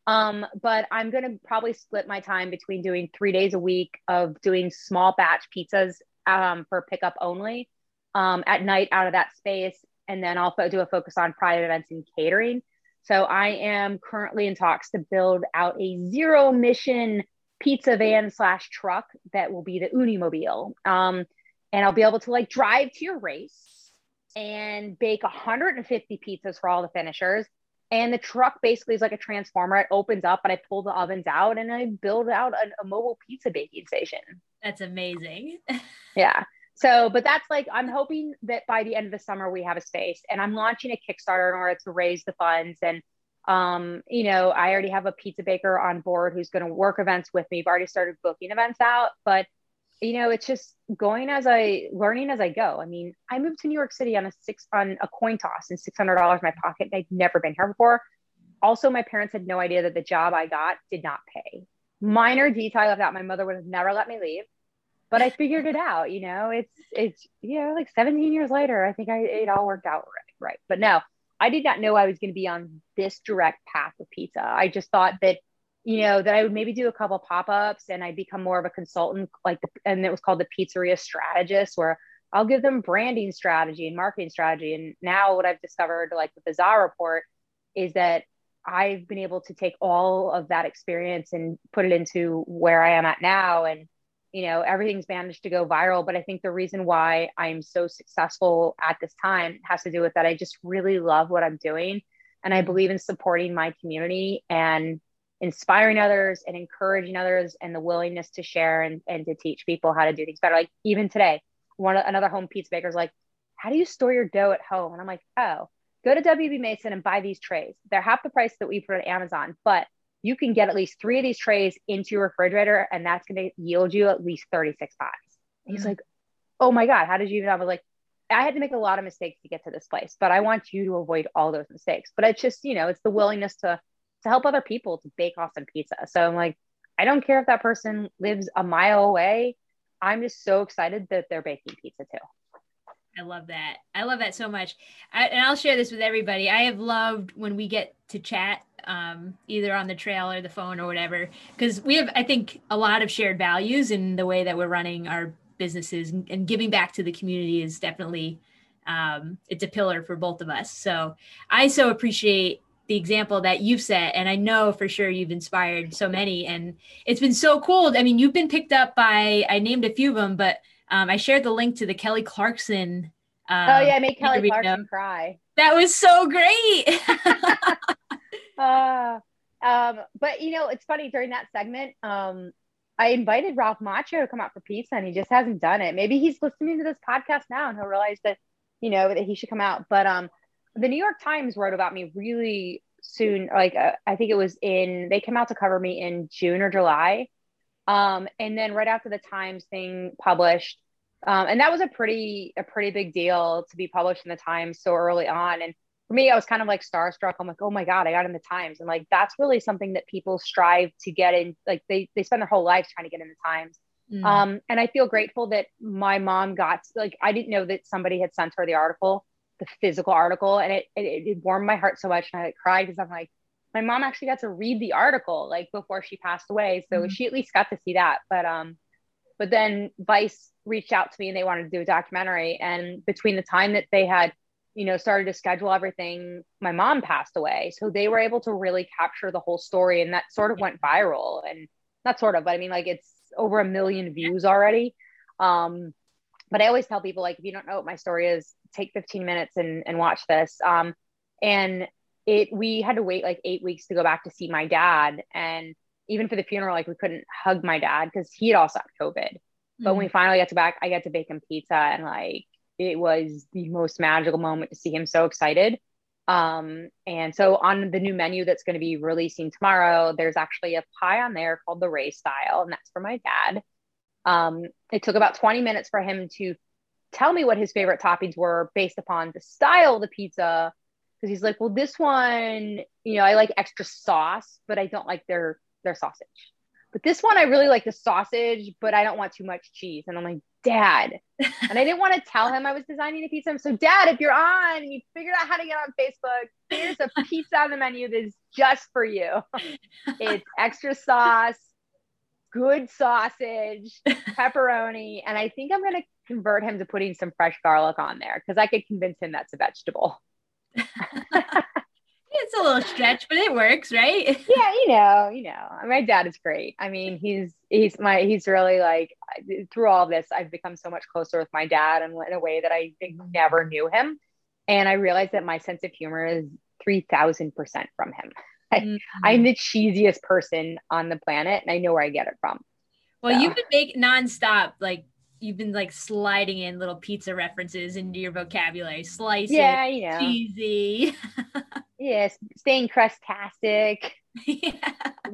Um, but I'm gonna probably split my time between doing three days a week of doing small batch pizzas um, for pickup only um, at night out of that space, and then I'll do a focus on private events and catering. So I am currently in talks to build out a zero emission pizza van slash truck that will be the Unimobile. Um, and I'll be able to like drive to your race and bake 150 pizzas for all the finishers. And the truck basically is like a transformer. It opens up and I pull the ovens out and I build out a, a mobile pizza baking station. That's amazing. yeah. So, but that's like, I'm hoping that by the end of the summer, we have a space and I'm launching a Kickstarter in order to raise the funds. And, um, you know, I already have a pizza baker on board who's going to work events with me. I've already started booking events out, but, you know, it's just going as I learning as I go. I mean, I moved to New York City on a six on a coin toss and $600 in my pocket. I'd never been here before. Also, my parents had no idea that the job I got did not pay. Minor detail of that, my mother would have never let me leave but I figured it out. You know, it's it's you know like 17 years later, I think I it all worked out right. Right, but no, I did not know I was going to be on this direct path with pizza. I just thought that you know that I would maybe do a couple pop ups and I'd become more of a consultant, like the, and it was called the pizzeria strategist, where I'll give them branding strategy and marketing strategy. And now what I've discovered, like with the ZA report, is that I've been able to take all of that experience and put it into where I am at now. And you know everything's managed to go viral. But i think the reason why i'm so successful at this time has to do with that i just really love what i'm doing. And i mm-hmm. believe in supporting my community and inspiring others and encouraging others and the willingness to share and, and to teach people how to do things better like even today one another home pizza baker's like how do you store your dough at home and i'm like oh go to wb mason and buy these trays they're half the price that we put on amazon but you can get at least three of these trays into your refrigerator and that's going to yield you at least 36 pies. Mm-hmm. He's like, oh my God, how did you even? I was like, I had to make a lot of mistakes to get to this place, but I want you to avoid all those mistakes. But it's just, you know, it's the willingness to to help other people to bake awesome pizza. So I'm like, I don't care if that person lives a mile away. I'm just so excited that they're baking pizza too. I love that. I love that so much. I, and I'll share this with everybody. I have loved when we get to chat um, either on the trail or the phone or whatever, because we have, I think, a lot of shared values in the way that we're running our businesses and, and, giving back to the community is definitely um, it's a pillar for both of us. So I so appreciate the example that you've set, and I know for sure you've inspired so many, and it's been so cool. I mean, you've been picked up by I named a few of them, but um, I shared the link to the Kelly Clarkson. Um, oh yeah, make Kelly Clarkson cry. That was so great. uh, um, but you know, it's funny during that segment, um, I invited Ralph Macchio to come out for pizza and he just hasn't done it. Maybe he's listening to this podcast now and he'll realize that, you know, that he should come out. But um, the New York Times wrote about me really soon. Like, uh, I think it was in, they came out to cover me in June or July. Um, and then right after the Times thing published, um, and that was a pretty, a pretty big deal to be published in the Times so early on. And for me, I was kind of like starstruck. I'm like, oh my God, I got in the Times. And like, that's really something that people strive to get in. Like they, they spend their whole lives trying to get in the Times. Mm. Um, and I feel grateful that my mom got, like, I didn't know that somebody had sent her the article, the physical article. And it, it, it warmed my heart so much. And I like, cried because I'm like, my mom actually got to read the article like before she passed away. So mm. she at least got to see that. But, um, but then Vice reached out to me and they wanted to do a documentary. And between the time that they had you know, started to schedule everything, my mom passed away. So they were able to really capture the whole story and that sort of went viral and not sort of, but I mean, like it's over a million views already. Um, but I always tell people, like, if you don't know what my story is, take 15 minutes and, and watch this. Um, and it, we had to wait like eight weeks to go back to see my dad. And even for the funeral, like we couldn't hug my dad because he had also had COVID. Mm-hmm. But when we mm. finally got to back, I got to bake him pizza and like it was the most magical moment to see him so excited. Um, and so on the new menu that's going to be releasing tomorrow, there's actually a pie on there called the Ray style, and that's for my dad. Um, it took about 20 minutes for him to tell me what his favorite toppings were based upon the style of the pizza. Because he's like, well, this one, you know, I like extra sauce, but I don't like their their sausage. But this one, I really like the sausage, but I don't want too much cheese. And I'm like, Dad. and I didn't want to tell him I was designing a pizza. So, Dad, if you're on and you figured out how to get on Facebook, here's a pizza on the menu that's just for you. It's extra sauce, good sausage, pepperoni. And I think I'm going to convert him to putting some fresh garlic on there because I could convince him that's a vegetable. it's a little stretch, but it works, right? yeah, you know, you know. My dad is great. I mean, he's he's my he's really like through all this, I've become so much closer with my dad and in a way that I never knew him. And I realized that my sense of humor is three thousand percent from him. Mm-hmm. I, am the cheesiest person on the planet, and I know where I get it from. Well, so. you've been making nonstop, like you've been like sliding in little pizza references into your vocabulary. Slice yeah, it, you know. cheesy. yes, staying crustastic. Yeah.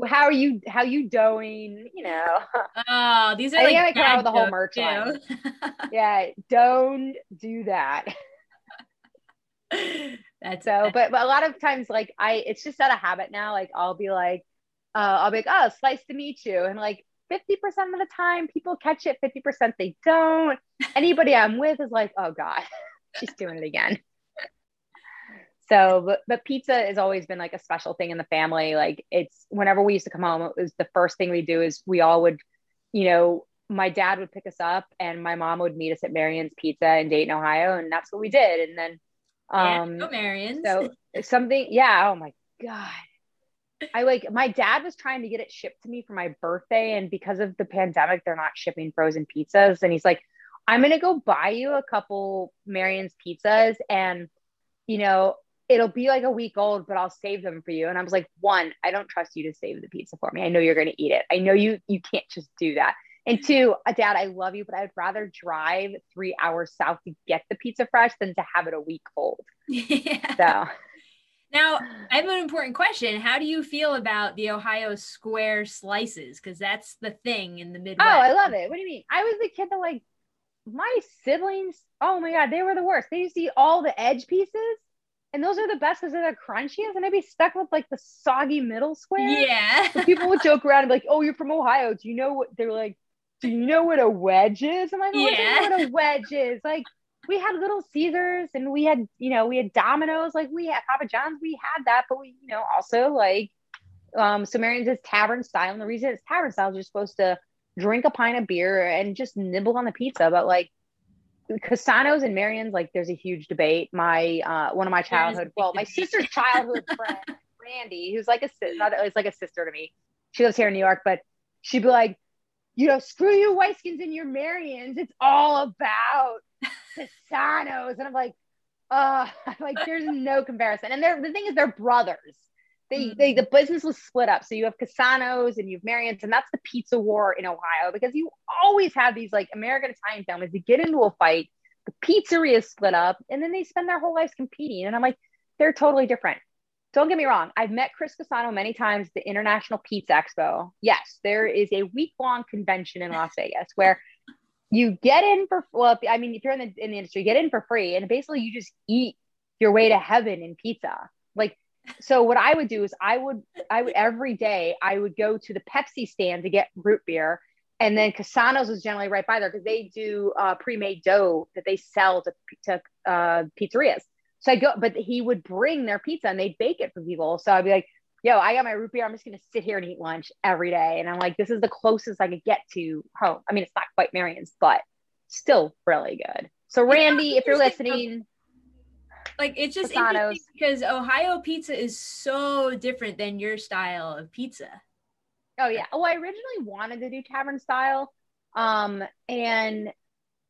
How are you? How you doing? You know. Oh, these are I like think I come the whole merch too. line. yeah, don't do that. That's so, but but a lot of times, like I, it's just out of habit now. Like I'll be like, uh, I'll be like, oh, slice to meet you, and like 50% of the time people catch it 50% they don't. Anybody i'm with is like oh god she's doing it again. So but, but pizza has always been like a special thing in the family. Like it's whenever we used to come home it was the first thing we do is we all would you know my dad would pick us up and my mom would meet us at marion's pizza in dayton ohio and that's what we did. And then um yeah, marion's so something yeah oh my god I like my dad was trying to get it shipped to me for my birthday, and because of the pandemic, they're not shipping frozen pizzas. And he's like, I'm gonna go buy you a couple Marion's pizzas, and you know, it'll be like a week old, but I'll save them for you. And I was like, one, I don't trust you to save the pizza for me. I know you're gonna eat it. I know you you can't just do that. And two, uh, Dad, I love you, but I'd rather drive three hours south to get the pizza fresh than to have it a week old. Yeah. So now, I have an important question. How do you feel about the Ohio square slices? Because that's the thing in the Midwest. Oh, I love it. What do you mean? I was the kid that like my siblings. Oh my god, they were the worst. They used to eat all the edge pieces, and those are the best because they're the crunchiest, and I'd be stuck with like the soggy middle square. Yeah. people would joke around and be like, "Oh, you're from Ohio. Do you know what?" They're like, "Do you know what a wedge is?" I'm like, "Yeah, what a wedge is." Like we had Little Caesars and we had, you know, we had Domino's, like we had Papa John's, we had that, but we, you know, also like um Sumerians is tavern style. And the reason it's tavern style is you're supposed to drink a pint of beer and just nibble on the pizza. But like Cassano's and Marion's, like there's a huge debate. My uh, one of my childhood, well, my sister's childhood friend, Randy, who's like a not it's like a sister to me. She lives here in New York, but she'd be like, you know, screw you, Whiteskins and your Marions. It's all about Cassano's, and I'm like, uh, like there's no comparison. And they're the thing is, they're brothers. They, mm-hmm. they the business was split up. So you have Cassano's and you have Marion's, and that's the pizza war in Ohio because you always have these like American Italian families that get into a fight, the pizzeria is split up, and then they spend their whole lives competing. And I'm like, they're totally different. Don't get me wrong. I've met Chris Cassano many times at the International Pizza Expo. Yes, there is a week long convention in Las Vegas where you get in for well, I mean, if you're in the in the industry, get in for free, and basically you just eat your way to heaven in pizza. Like so what I would do is I would I would every day I would go to the Pepsi stand to get root beer. And then Cassano's was generally right by there because they do uh, pre-made dough that they sell to, to uh, pizzerias. So I go, but he would bring their pizza and they'd bake it for people. So I'd be like, yo, I got my root beer. I'm just going to sit here and eat lunch every day. And I'm like, this is the closest I could get to home. I mean, it's not quite Marion's, but still really good. So Randy, if you're listening, like it's just interesting because Ohio pizza is so different than your style of pizza. Oh yeah. Well, I originally wanted to do tavern style. Um, and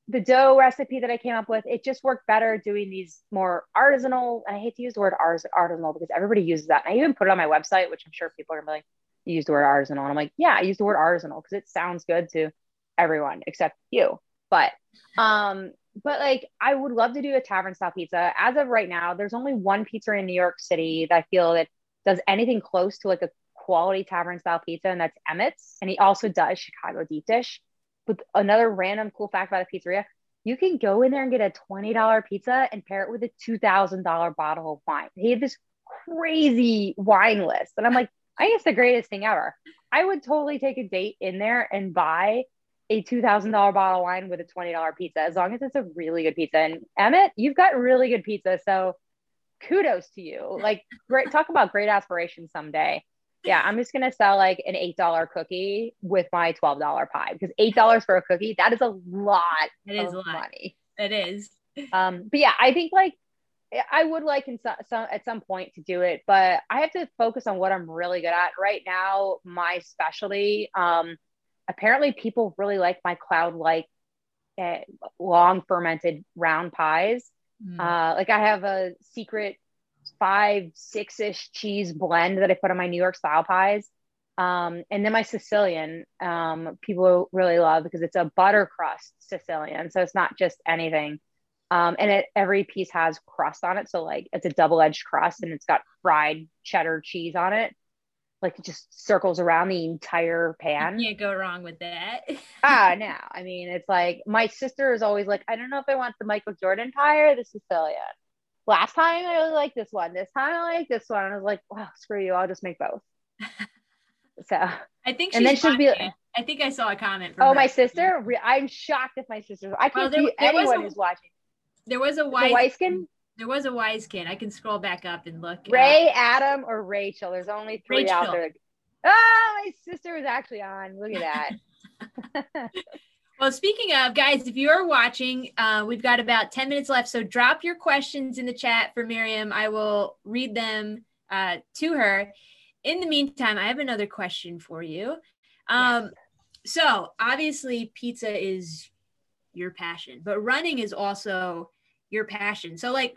the dough recipe that I came up with, it just worked better doing these more artisanal. I hate to use the word artisanal because everybody uses that. And I even put it on my website, which I'm sure people are gonna be like, you use the word artisanal. And I'm like, yeah, I use the word artisanal because it sounds good to everyone except you. But um, but like I would love to do a tavern style pizza. As of right now, there's only one pizza in New York City that I feel that does anything close to like a quality tavern style pizza, and that's Emmett's. And he also does Chicago deep dish. But another random cool fact about a pizzeria, you can go in there and get a $20 pizza and pair it with a $2,000 bottle of wine. They had this crazy wine list. And I'm like, I it's the greatest thing ever. I would totally take a date in there and buy a $2,000 bottle of wine with a $20 pizza, as long as it's a really good pizza. And Emmett, you've got really good pizza. So kudos to you. Like, great, talk about great aspirations someday. Yeah, I'm just to sell like an $8 cookie with my $12 pie because $8 for a cookie, that is a lot it is a lot. money. It is. Um, but yeah, I think like I would like in some, some at some point to do it, but I have to focus on what I'm really good at right now. My specialty, um, apparently people really like my cloud like uh, long fermented round pies. Mm. Uh, like I have a secret five, six ish cheese blend that I put on my New York style pies. Um, and then my Sicilian, um, people really love because it's a butter crust Sicilian. So it's not just anything. Um, and it, every piece has crust on it. So like it's a double edged crust and it's got fried cheddar cheese on it like it just circles around the entire pan. You can't go wrong with that. ah, no. I mean, it's like my sister is always like, I don't know if I want the Michael Jordan pie or the Sicilian. Last time I really like this one. This time I like this one. And I was like, wow, screw you. I'll just make both. so I think and then she'll be. I think I saw a comment. oh, her. my sister. I'm shocked if my sister. I can't well, there, see there anyone a, who's watching. There was a white. The skin. There was a wise kid. I can scroll back up and look. Ray, Adam, or Rachel. There's only three Rachel. out there. Oh, my sister was actually on. Look at that. well, speaking of guys, if you are watching, uh, we've got about 10 minutes left. So drop your questions in the chat for Miriam. I will read them uh, to her. In the meantime, I have another question for you. Um, yes. So obviously, pizza is your passion, but running is also your passion. So, like,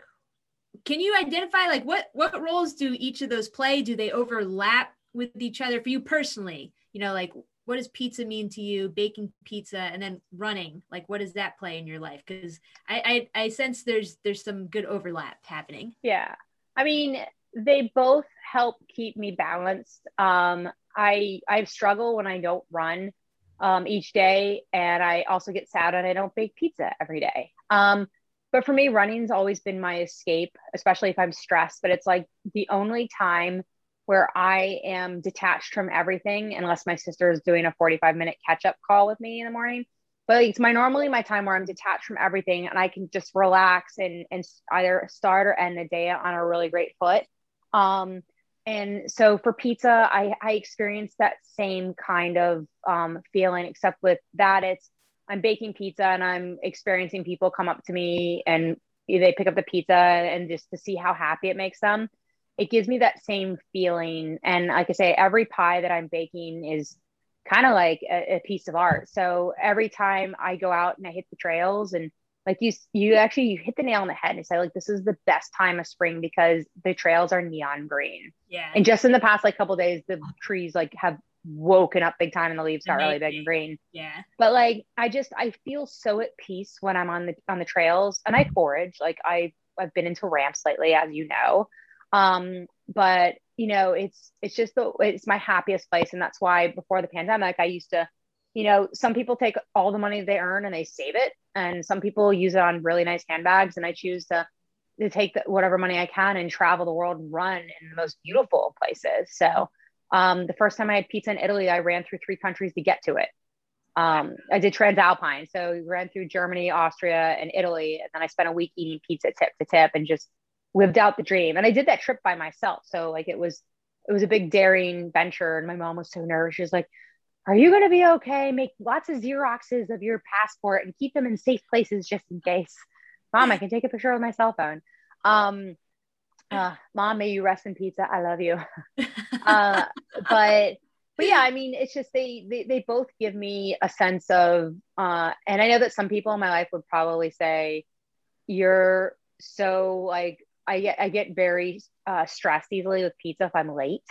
can you identify like what what roles do each of those play do they overlap with each other for you personally you know like what does pizza mean to you? Baking pizza and then running like what does that play in your life? Because I, I i sense there's there's some good overlap happening. Yeah. I mean they both help keep me balanced. Um i i struggle when i don't run um each day and i also get sad when i don't bake pizza every day. Um but for me running's always been my escape especially if i'm stressed but it's like the only time where i am detached from everything unless my sister is doing a 45 minute catch up call with me in the morning but it's my normally my time where i'm detached from everything and i can just relax and and either start or end the day on a really great foot um and so for pizza, I, I experienced that same kind of um, feeling, except with that, it's I'm baking pizza and I'm experiencing people come up to me and they pick up the pizza and just to see how happy it makes them. It gives me that same feeling. And like I say, every pie that I'm baking is kind of like a, a piece of art. So every time I go out and I hit the trails and like you you actually you hit the nail on the head and say like this is the best time of spring because the trails are neon green. Yeah. And just in the past like couple days the trees like have woken up big time and the leaves got really big and green. Yeah. But like i just i feel so at peace when i'm on the on the trails and i forage. Like i i've been into ramps lately as you know um but you know it's it's just the it's my happiest place and that's why before the pandemic i used to you know, some people take all the money they earn and they save it, and some people use it on really nice handbags. And I choose to to take the, whatever money I can and travel the world and run in the most beautiful places. So, um, the first time I had pizza in Italy, I ran through three countries to get to it. Um, I did Transalpine, so we ran through Germany, Austria, and Italy, and then I spent a week eating pizza tip to tip and just lived out the dream. And I did that trip by myself, so like it was it was a big daring venture. And my mom was so nervous; she was like are you going to be okay? Make lots of Xeroxes of your passport and keep them in safe places just in case. Mom, I can take a picture with my cell phone. Um, uh, Mom, may you rest in pizza. I love you. uh, but but yeah, I mean, it's just they, they they both give me a sense of, uh, and I know that some people in my life would probably say, "You're so like I get I get very uh, stressed easily with pizza if I'm late,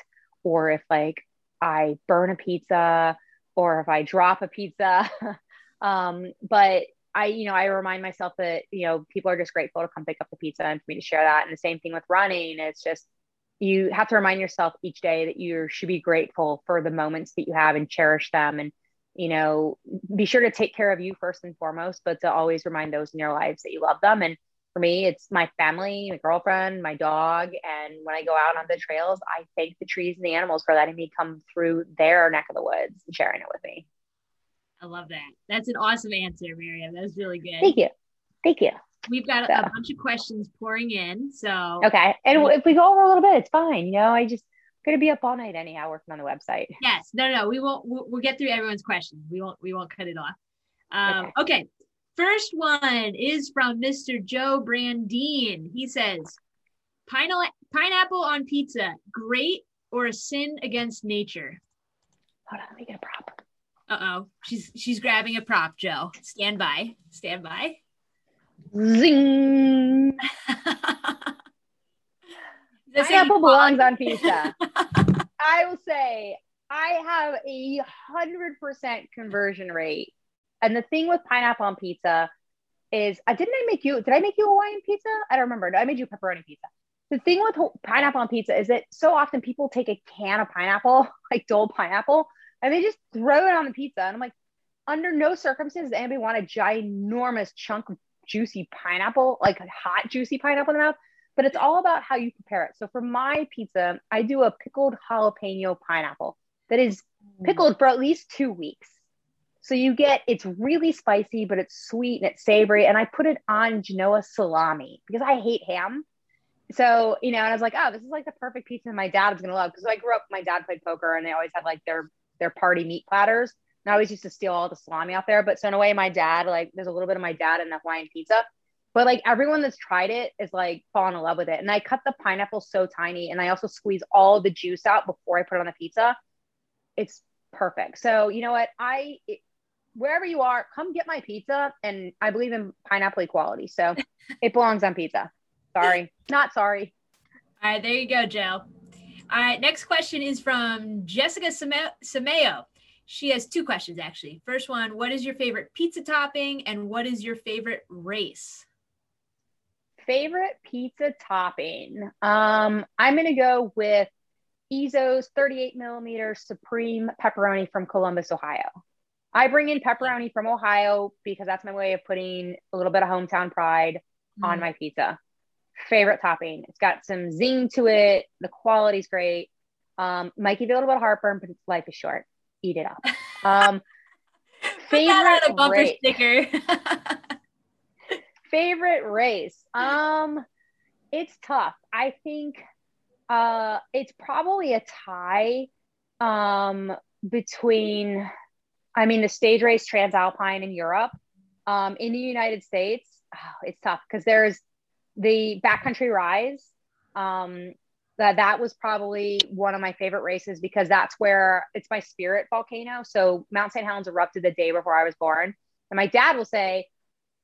or if like I burn a pizza or if I drop a pizza. um, but I, you know, I remind myself that, you know, people are just grateful to come pick up the pizza and for me to share that. And the same thing with running. It's just, you have to remind yourself each day that you should be grateful for the moments that you have and cherish them. And, you know, be sure to take care of you first and foremost, but to always remind those in your lives that you love them. And for me, it's my family, my girlfriend, my dog. And when I go out on the trails, I thank the trees and the animals for letting me come through their neck of the woods and sharing it with me. I love that. That's an awesome answer, Miriam. That was really good. Thank you. Thank you. We've got so. a bunch of questions pouring in. So, okay. And if we go over a little bit, it's fine. You know, I just, going to be up all night anyhow working on the website. Yes. No, no, we won't, we'll, we'll get through everyone's questions. We won't, we won't cut it off. Um, okay. okay. First one is from Mr. Joe Brandine. He says, pineapple on pizza, great or a sin against nature? Hold on, let me get a prop. Uh oh, she's she's grabbing a prop, Joe. Stand by, stand by. Zing. Pineapple belongs on pizza. I will say I have a hundred percent conversion rate and the thing with pineapple on pizza is, I uh, didn't I make you? Did I make you Hawaiian pizza? I don't remember. I made you pepperoni pizza. The thing with pineapple on pizza is that so often people take a can of pineapple, like dull pineapple, and they just throw it on the pizza. And I'm like, under no circumstances does anybody want a ginormous chunk of juicy pineapple, like hot juicy pineapple in the mouth. But it's all about how you prepare it. So for my pizza, I do a pickled jalapeno pineapple that is pickled for at least two weeks. So you get it's really spicy, but it's sweet and it's savory. And I put it on Genoa salami because I hate ham. So, you know, and I was like, oh, this is like the perfect pizza my dad gonna love. Because I grew up, my dad played poker and they always had like their their party meat platters. And I always used to steal all the salami out there. But so in a way, my dad, like there's a little bit of my dad in the Hawaiian pizza. But like everyone that's tried it is like falling in love with it. And I cut the pineapple so tiny and I also squeeze all the juice out before I put it on the pizza. It's perfect. So you know what? I it, wherever you are, come get my pizza. And I believe in pineapple equality. So it belongs on pizza. Sorry. Not sorry. All right, there you go, Joe. All right, next question is from Jessica Sameo. She has two questions actually. First one, what is your favorite pizza topping and what is your favorite race? Favorite pizza topping. Um, I'm gonna go with Ezzo's 38 millimeter supreme pepperoni from Columbus, Ohio. I bring in pepperoni from Ohio because that's my way of putting a little bit of hometown pride mm. on my pizza. Favorite topping. It's got some zing to it. The quality's great. Um, might give you a little bit of heartburn, but life is short. Eat it up. Um, favorite a bumper race. sticker. favorite race. Um, it's tough. I think Uh, it's probably a tie um, between, I mean, the stage race Transalpine in Europe. Um, in the United States, oh, it's tough because there's the backcountry rise. Um, that that was probably one of my favorite races because that's where it's my spirit volcano. So Mount St. Helens erupted the day before I was born, and my dad will say,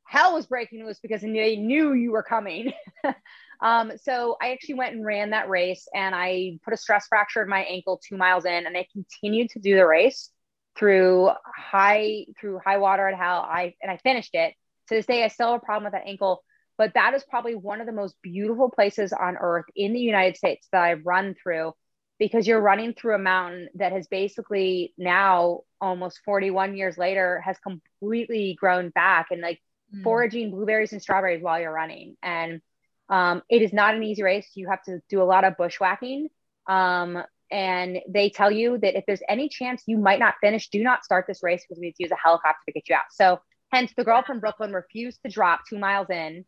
"Hell was breaking loose because they knew you were coming." um, so I actually went and ran that race, and I put a stress fracture in my ankle two miles in, and I continued to do the race through high through high water and hell. I and I finished it. To this day, I still have a problem with that ankle but that is probably one of the most beautiful places on earth in the United States that I've run through because you're running through a mountain that has basically now almost 41 years later has completely grown back and like mm. foraging blueberries and strawberries while you're running and um, it is not an easy race you have to do a lot of bushwhacking um, and they tell you that if there's any chance you might not finish do not start this race because we have to use a helicopter to get you out so hence the girl from brooklyn refused to drop two miles in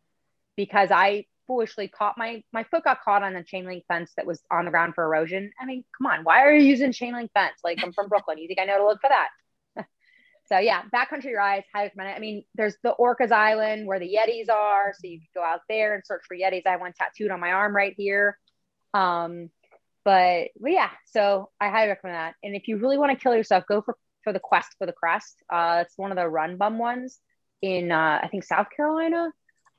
because I foolishly caught my my foot got caught on a chain link fence that was on the ground for erosion. I mean, come on, why are you using chain link fence? Like I'm from Brooklyn. You think I know to look for that? so yeah, backcountry rise, highly recommend it. I mean, there's the Orcas Island where the Yetis are, so you could go out there and search for Yetis. I have one tattooed on my arm right here. Um, but, but yeah, so I highly recommend that. And if you really want to kill yourself, go for for the quest for the crest. Uh, it's one of the run bum ones in uh, I think South Carolina.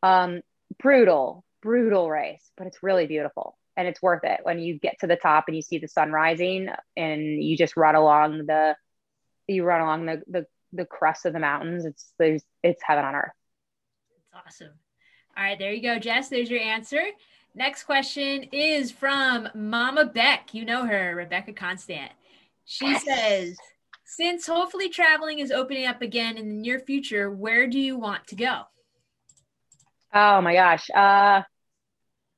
Um, brutal, brutal race, but it's really beautiful and it's worth it when you get to the top and you see the sun rising and you just run along the you run along the the, the crest of the mountains. It's there's it's heaven on earth. It's awesome. All right, there you go, Jess. There's your answer. Next question is from Mama Beck. You know her, Rebecca Constant. She says, since hopefully traveling is opening up again in the near future, where do you want to go? Oh my gosh. Uh,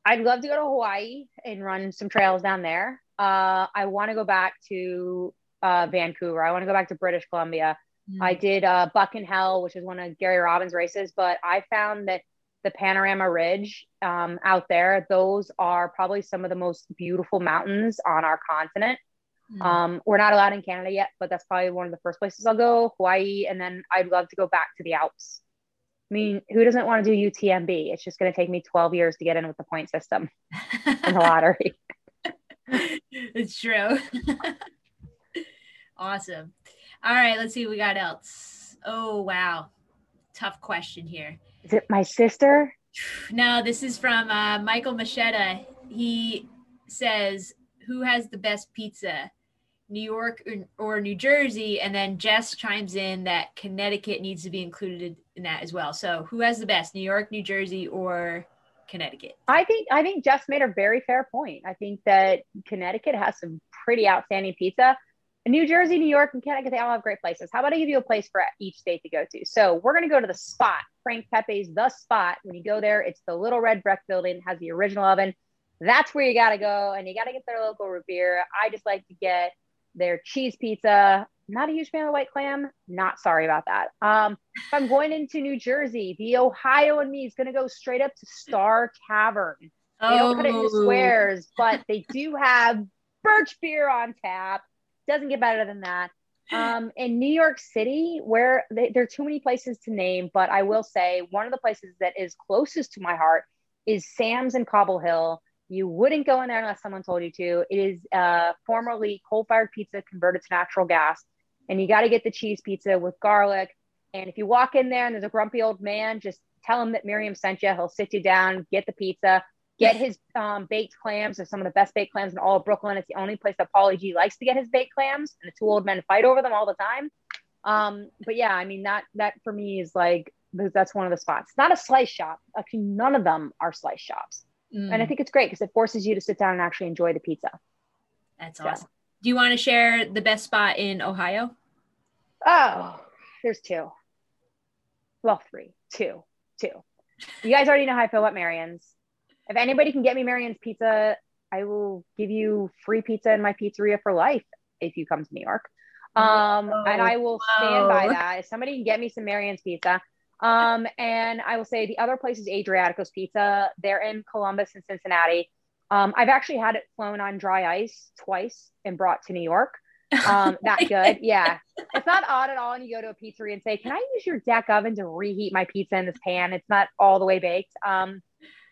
I'd love to go to Hawaii and run some trails down there. Uh, I want to go back to uh, Vancouver. I want to go back to British Columbia. Mm-hmm. I did uh, Buckin' Hell, which is one of Gary Robbins' races, but I found that the Panorama Ridge um, out there, those are probably some of the most beautiful mountains on our continent. Mm-hmm. Um, we're not allowed in Canada yet, but that's probably one of the first places I'll go, Hawaii. And then I'd love to go back to the Alps. I mean, who doesn't want to do UTMB? It's just going to take me 12 years to get in with the point system in the lottery. it's true. awesome. All right, let's see what we got else. Oh, wow. Tough question here. Is it my sister? No, this is from uh, Michael Machetta. He says, Who has the best pizza? New York or, or, New Jersey, and then Jess chimes in that Connecticut needs to be included in that as well. So, who has the best, New York, New Jersey, or Connecticut? I think I think Jess made a very fair point. I think that Connecticut has some pretty outstanding pizza. New Jersey, New York, and Connecticut, they all have great places. How about I give you a place for each state to go to? So we're going to go to the spot, Frank Pepe's The Spot. When you go there, it's the little red brick building, has the original oven. That's where you got to go, and you got to get their local root beer. I just like to get their cheese pizza. Not a huge fan of white clam. Not sorry about that. Um, if I'm going into New Jersey, the Ohio and me is going to go straight up to Star Tavern. They don't put it in oh. squares, but they do have birch beer on tap. Doesn't get better than that. Um, in New York City, where they, there are too many places to name, but I will say one of the places that is closest to my heart is Sam's in Cobble Hill. You wouldn't go in there unless someone told you to. It is uh, formerly coal fired pizza converted to natural gas. And you got to get the cheese pizza with garlic. And if you walk in there and there's a grumpy old man, just tell him that Miriam sent you. He'll sit you down, get the pizza, get his um, baked clams. They're some of the best baked clams in all of Brooklyn. It's the only place that Paulie Gee likes to get his baked clams. And the two old men fight over them all the time. Um, but yeah, I mean, that, that for me is like, that's one of the spots. Not a slice shop. Actually, none of them are slice shops. Mm. And I think it's great because it forces you to sit down and actually enjoy the pizza. That's awesome. Do you want to share the best spot in Ohio? Oh, there's two. Well, three, two, two. You guys already know how I feel about Marion's. If anybody can get me Marion's pizza, I will give you free pizza in my pizzeria for life if you come to New York. Um, oh, and I will stand by that. If somebody can get me some Marion's pizza, um, and I will say the other place is Adriatico's Pizza. They're in Columbus and Cincinnati. Um, I've actually had it flown on dry ice twice and brought to New York. Um, that good. Yeah. It's not odd at all. And you go to a pizzeria and say, Can I use your deck oven to reheat my pizza in this pan? It's not all the way baked. Um,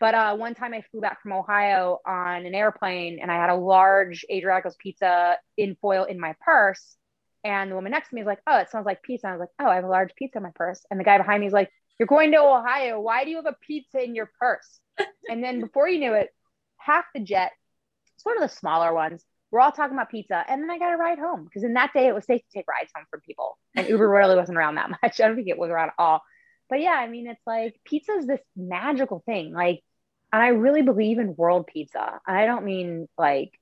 but uh, one time I flew back from Ohio on an airplane and I had a large Adriatico's pizza in foil in my purse. And the woman next to me is like, Oh, it smells like pizza. I was like, Oh, I have a large pizza in my purse. And the guy behind me is like, You're going to Ohio. Why do you have a pizza in your purse? and then before you knew it, half the jet, sort of the smaller ones, we're all talking about pizza. And then I got a ride home because in that day it was safe to take rides home from people. And Uber really wasn't around that much. I don't think it was around at all. But yeah, I mean, it's like pizza is this magical thing. Like, and I really believe in world pizza. I don't mean like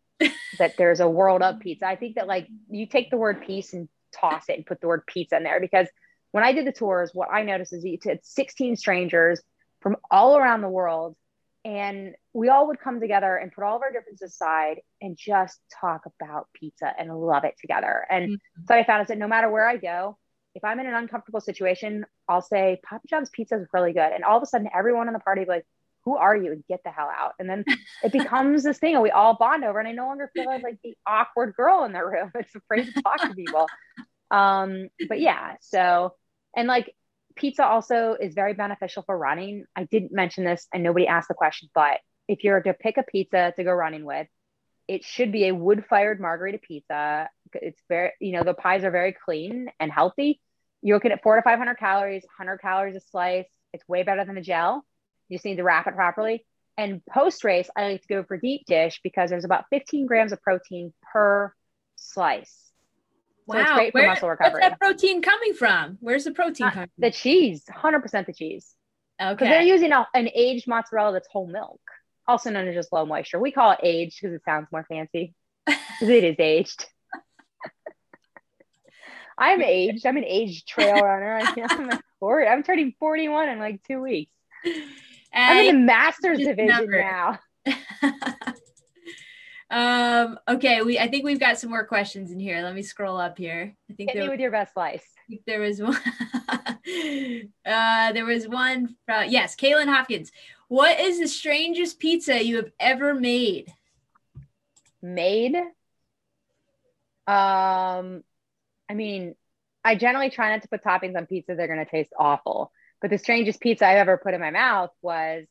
that there's a world of pizza. I think that like you take the word peace and toss it and put the word pizza in there because when I did the tours, what I noticed is you had 16 strangers from all around the world and we all would come together and put all of our differences aside and just talk about pizza and love it together. And mm-hmm. so I found is that no matter where I go, if I'm in an uncomfortable situation, I'll say Papa John's pizza is really good. And all of a sudden everyone in the party like, who are you? And get the hell out. And then it becomes this thing and we all bond over. And I no longer feel like the awkward girl in the room. It's afraid to talk to people. Um, but yeah, so and like pizza also is very beneficial for running. I didn't mention this and nobody asked the question, but if you're to pick a pizza to go running with, it should be a wood fired margherita pizza. It's very, you know, the pies are very clean and healthy. You're looking at four to 500 calories, 100 calories a slice. It's way better than a gel. You just need to wrap it properly. And post race, I like to go for deep dish because there's about 15 grams of protein per slice. Wow. So great for Where, muscle recovery. Where's that protein coming from? Where's the protein uh, coming The cheese, 100% the cheese. Okay. Because they're using a, an aged mozzarella that's whole milk, also known as just low moisture. We call it aged because it sounds more fancy. It is aged. I'm aged. I'm an aged trail runner. I'm, I'm turning 41 in like two weeks. I'm in the master's division number. now. Um, okay, we I think we've got some more questions in here. Let me scroll up here. I think Hit with your best slice. there was one. uh, there was one. From, yes, Kaylin Hopkins. What is the strangest pizza you have ever made? Made. Um, I mean, I generally try not to put toppings on pizza; they're going to taste awful. But the strangest pizza I've ever put in my mouth was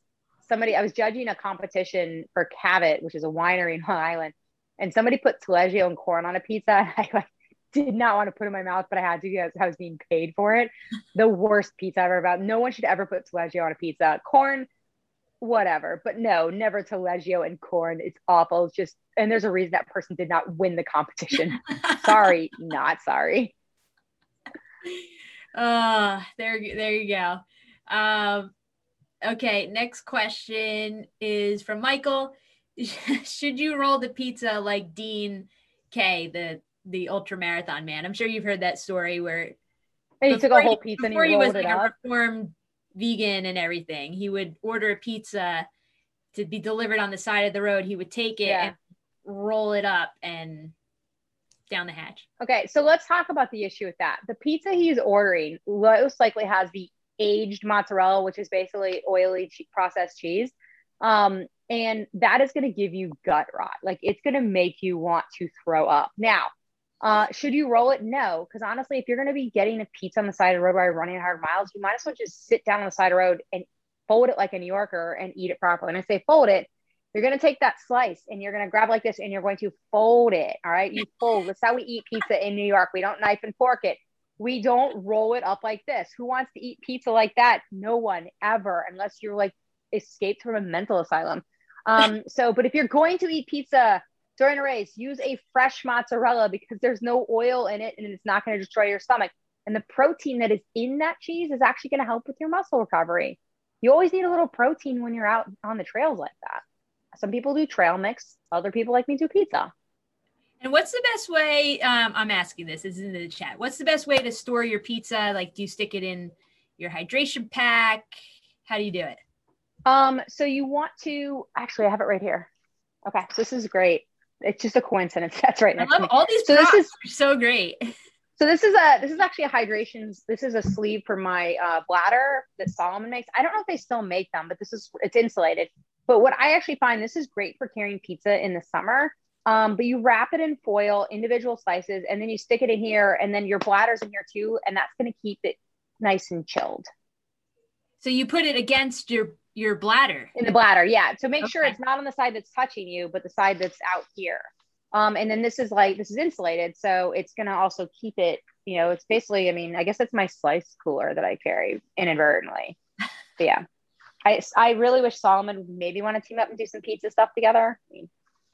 somebody I was judging a competition for Cavit, which is a winery in Long Island, and somebody put taleggio and corn on a pizza. And I like did not want to put in my mouth, but I had to because I was being paid for it. The worst pizza i ever about. No one should ever put taleggio on a pizza. Corn, whatever, but no, never taleggio and corn. It's awful. It's just, and there's a reason that person did not win the competition. sorry, not sorry. Uh, there, there you go. Um, Okay, next question is from Michael. Should you roll the pizza like Dean K, the the ultra marathon man? I'm sure you've heard that story where and he took a whole pizza and he, he was like a reformed vegan and everything. He would order a pizza to be delivered on the side of the road. He would take it yeah. and roll it up and down the hatch. Okay, so let's talk about the issue with that. The pizza he's ordering most likely has the aged mozzarella, which is basically oily processed cheese. Um, and that is going to give you gut rot. Like it's going to make you want to throw up. Now, uh, should you roll it? No, because honestly, if you're going to be getting a pizza on the side of the road you're running 100 miles, you might as well just sit down on the side of the road and fold it like a New Yorker and eat it properly. And I say fold it, you're going to take that slice and you're going to grab like this and you're going to fold it. All right. You fold. That's how we eat pizza in New York. We don't knife and fork it we don't roll it up like this. Who wants to eat pizza like that? No one ever, unless you're like escaped from a mental asylum. Um, so, but if you're going to eat pizza during a race, use a fresh mozzarella because there's no oil in it and it's not going to destroy your stomach. And the protein that is in that cheese is actually going to help with your muscle recovery. You always need a little protein when you're out on the trails like that. Some people do trail mix, other people like me do pizza. And what's the best way? Um, I'm asking this. This is in the chat. What's the best way to store your pizza? Like, do you stick it in your hydration pack? How do you do it? Um, so you want to actually, I have it right here. Okay, so this is great. It's just a coincidence. That's right. I love all these. So this is so great. So this is a this is actually a hydration. This is a sleeve for my uh, bladder that Salomon makes. I don't know if they still make them, but this is it's insulated. But what I actually find this is great for carrying pizza in the summer. Um, but you wrap it in foil, individual slices, and then you stick it in here, and then your bladder's in here too, and that's going to keep it nice and chilled. So you put it against your your bladder. In the bladder, yeah. So make okay. sure it's not on the side that's touching you, but the side that's out here. Um, and then this is like this is insulated, so it's gonna also keep it. You know, it's basically. I mean, I guess it's my slice cooler that I carry inadvertently. But yeah, I I really wish Salomon maybe want to team up and do some pizza stuff together. I mean,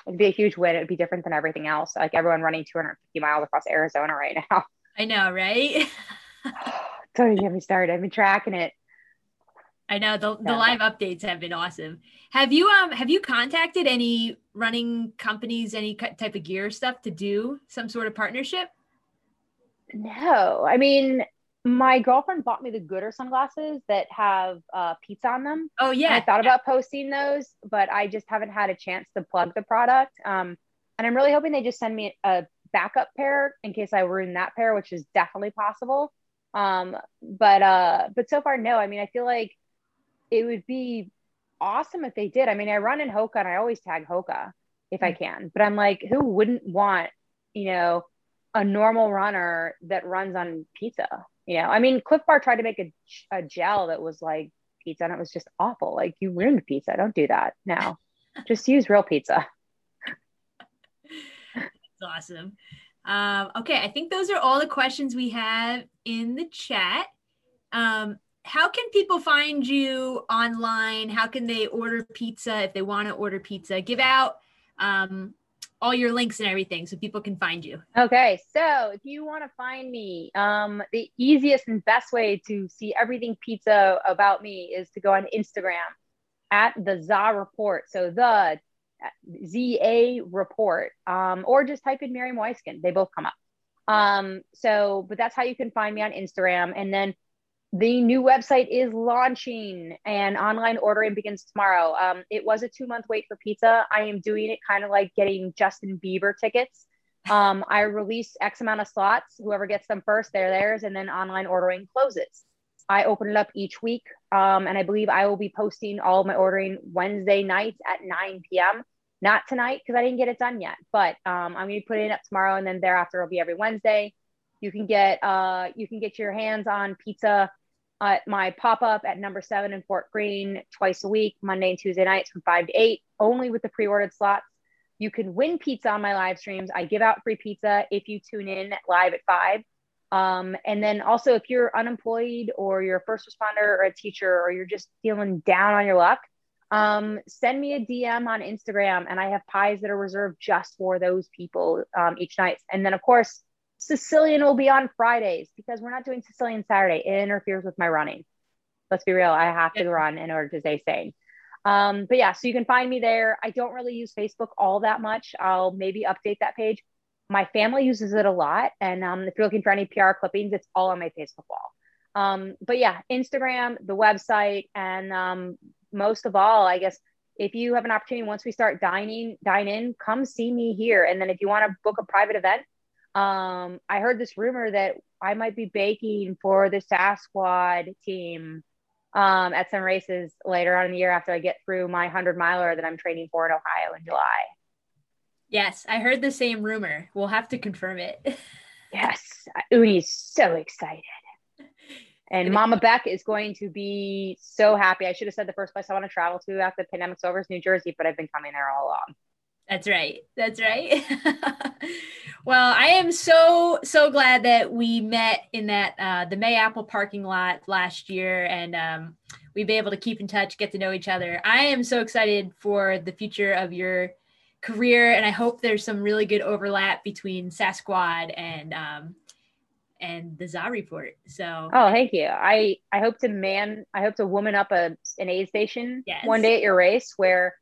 it'd be a huge win. It'd be different than everything else. Like everyone running 250 miles across Arizona right now. I know, right? Don't even get me started. I've been tracking it I know the, the live updates have been awesome. Have you um have you contacted any running companies, any type of gear stuff to do some sort of partnership? No, I mean my girlfriend bought me the Goodr sunglasses that have uh, pizza on them. Oh yeah, and I thought about posting those, but I just haven't had a chance to plug the product. Um, and I'm really hoping they just send me a backup pair in case I ruin that pair, which is definitely possible. Um, but uh, but so far, no. I mean, I feel like it would be awesome if they did. I mean, I run in Hoka and I always tag Hoka if I mm-hmm. can, but I'm like, who wouldn't want, you know, a normal runner that runs on pizza? You know, I mean, Clif Bar tried to make a, a gel that was like pizza and it was just awful. Like, you ruined pizza. Don't do that now. just use real pizza. That's awesome. Um, okay, I think those are all the questions we have in the chat. Um, how can people find you online? How can they order pizza if they want to order pizza? Give out um, all your links and everything so people can find you. Okay, so if you want to find me, um, the easiest and best way to see everything pizza about me is to go on Instagram at the ZA Report. So the Z A Report, um, or just type in Miriam Weiskind. They both come up. Um, so, but that's how you can find me on Instagram. And then the new website is launching and online ordering begins tomorrow. Um, it was a two month wait for pizza. I am doing it kind of like getting Justin Bieber tickets. Um, I release X amount of slots. Whoever gets them first, they're theirs, and then online ordering closes. I open it up each week, um, and I believe I will be posting all of my ordering Wednesday nights at 9 p.m. Not tonight because I didn't get it done yet, but um, I'm going to putting it up tomorrow, and then thereafter it'll be every Wednesday. You can get uh, you can get your hands on pizza at my pop up at number seven in Fort Greene twice a week, Monday and Tuesday nights from five to eight, only with the pre ordered slots. You can win pizza on my live streams. I give out free pizza if you tune in live at five. Um, and then also, if you're unemployed or you're a first responder or a teacher or you're just feeling down on your luck, um, send me a DM on Instagram and I have pies that are reserved just for those people um, each night. And then, of course, Sicilian will be on Fridays because we're not doing Sicilian Saturday. It interferes with my running. Let's be real. I have to run in order to stay sane. Um, but yeah, so you can find me there. I don't really use Facebook all that much. I'll maybe update that page. My family uses it a lot. And um, if you're looking for any PR clippings, it's all on my Facebook wall. Um, but yeah, Instagram, the website, and um, most of all, I guess if you have an opportunity once we start dining, dine in, come see me here. And then if you want to book a private event, um, I heard this rumor that I might be baking for the Sasquad team um, at some races later on in the year after I get through my 100 miler that I'm training for in Ohio in July. Yes, I heard the same rumor. We'll have to confirm it. yes, Uni's so excited. And Mama Beck is going to be so happy. I should have said the first place I want to travel to after the pandemic's over is New Jersey, but I've been coming there all along. That's right. That's right. well, I am so so glad that we met in that uh, the May Apple parking lot last year, and um, we've been able to keep in touch, get to know each other. I am so excited for the future of your career, and I hope there's some really good overlap between Sasquad and um, and the ZA report. So oh, thank you. I I hope to man, I hope to woman up a an aid station yes. one day at your race where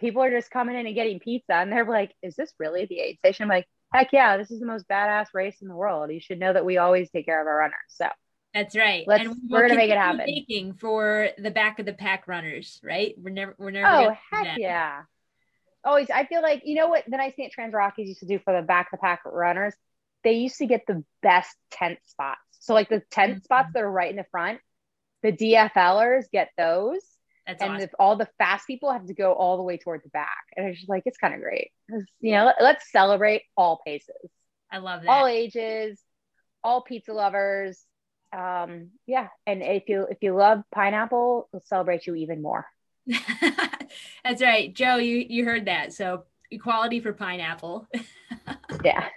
people are just coming in and getting pizza and they're like, is this really the aid station? I'm like, heck yeah, this is the most badass race in the world. You should know that we always take care of our runners. So that's right. Let's, and we're gonna make it happen. Making for the back of the pack runners, right? We're never, we're never. Oh heck yeah! Always, I feel like you know what the nice thing at TransRockies used to do for the back of the pack runners. They used to get the best tent spots. So like the tent mm-hmm. spots that are right in the front, the DFLers get those That's and awesome. if all the fast people have to go all the way toward the back. And it's just like, it's kind of great. You know, let, us celebrate all paces. I love that. All ages, all pizza lovers. Um, yeah. And if you if you love pineapple, we'll celebrate you even more. That's right. Joe, you you heard that. So equality for pineapple. yeah.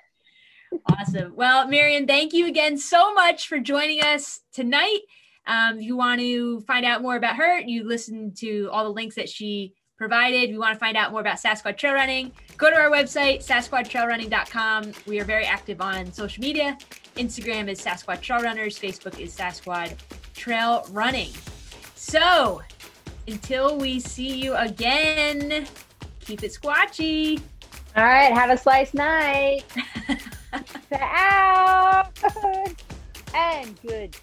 Awesome. Well, Marion, thank you again so much for joining us tonight. Um, if you want to find out more about her, you listen to all the links that she provided. If you want to find out more about Sasquatch Trail Running, go to our website, sasquatchtrailrunning.com. We are very active on social media. Instagram is Sasquatch Trail Runners, Facebook is Sasquatch Trail Running. So until we see you again, keep it squatchy. All right, have a slice night. Out and good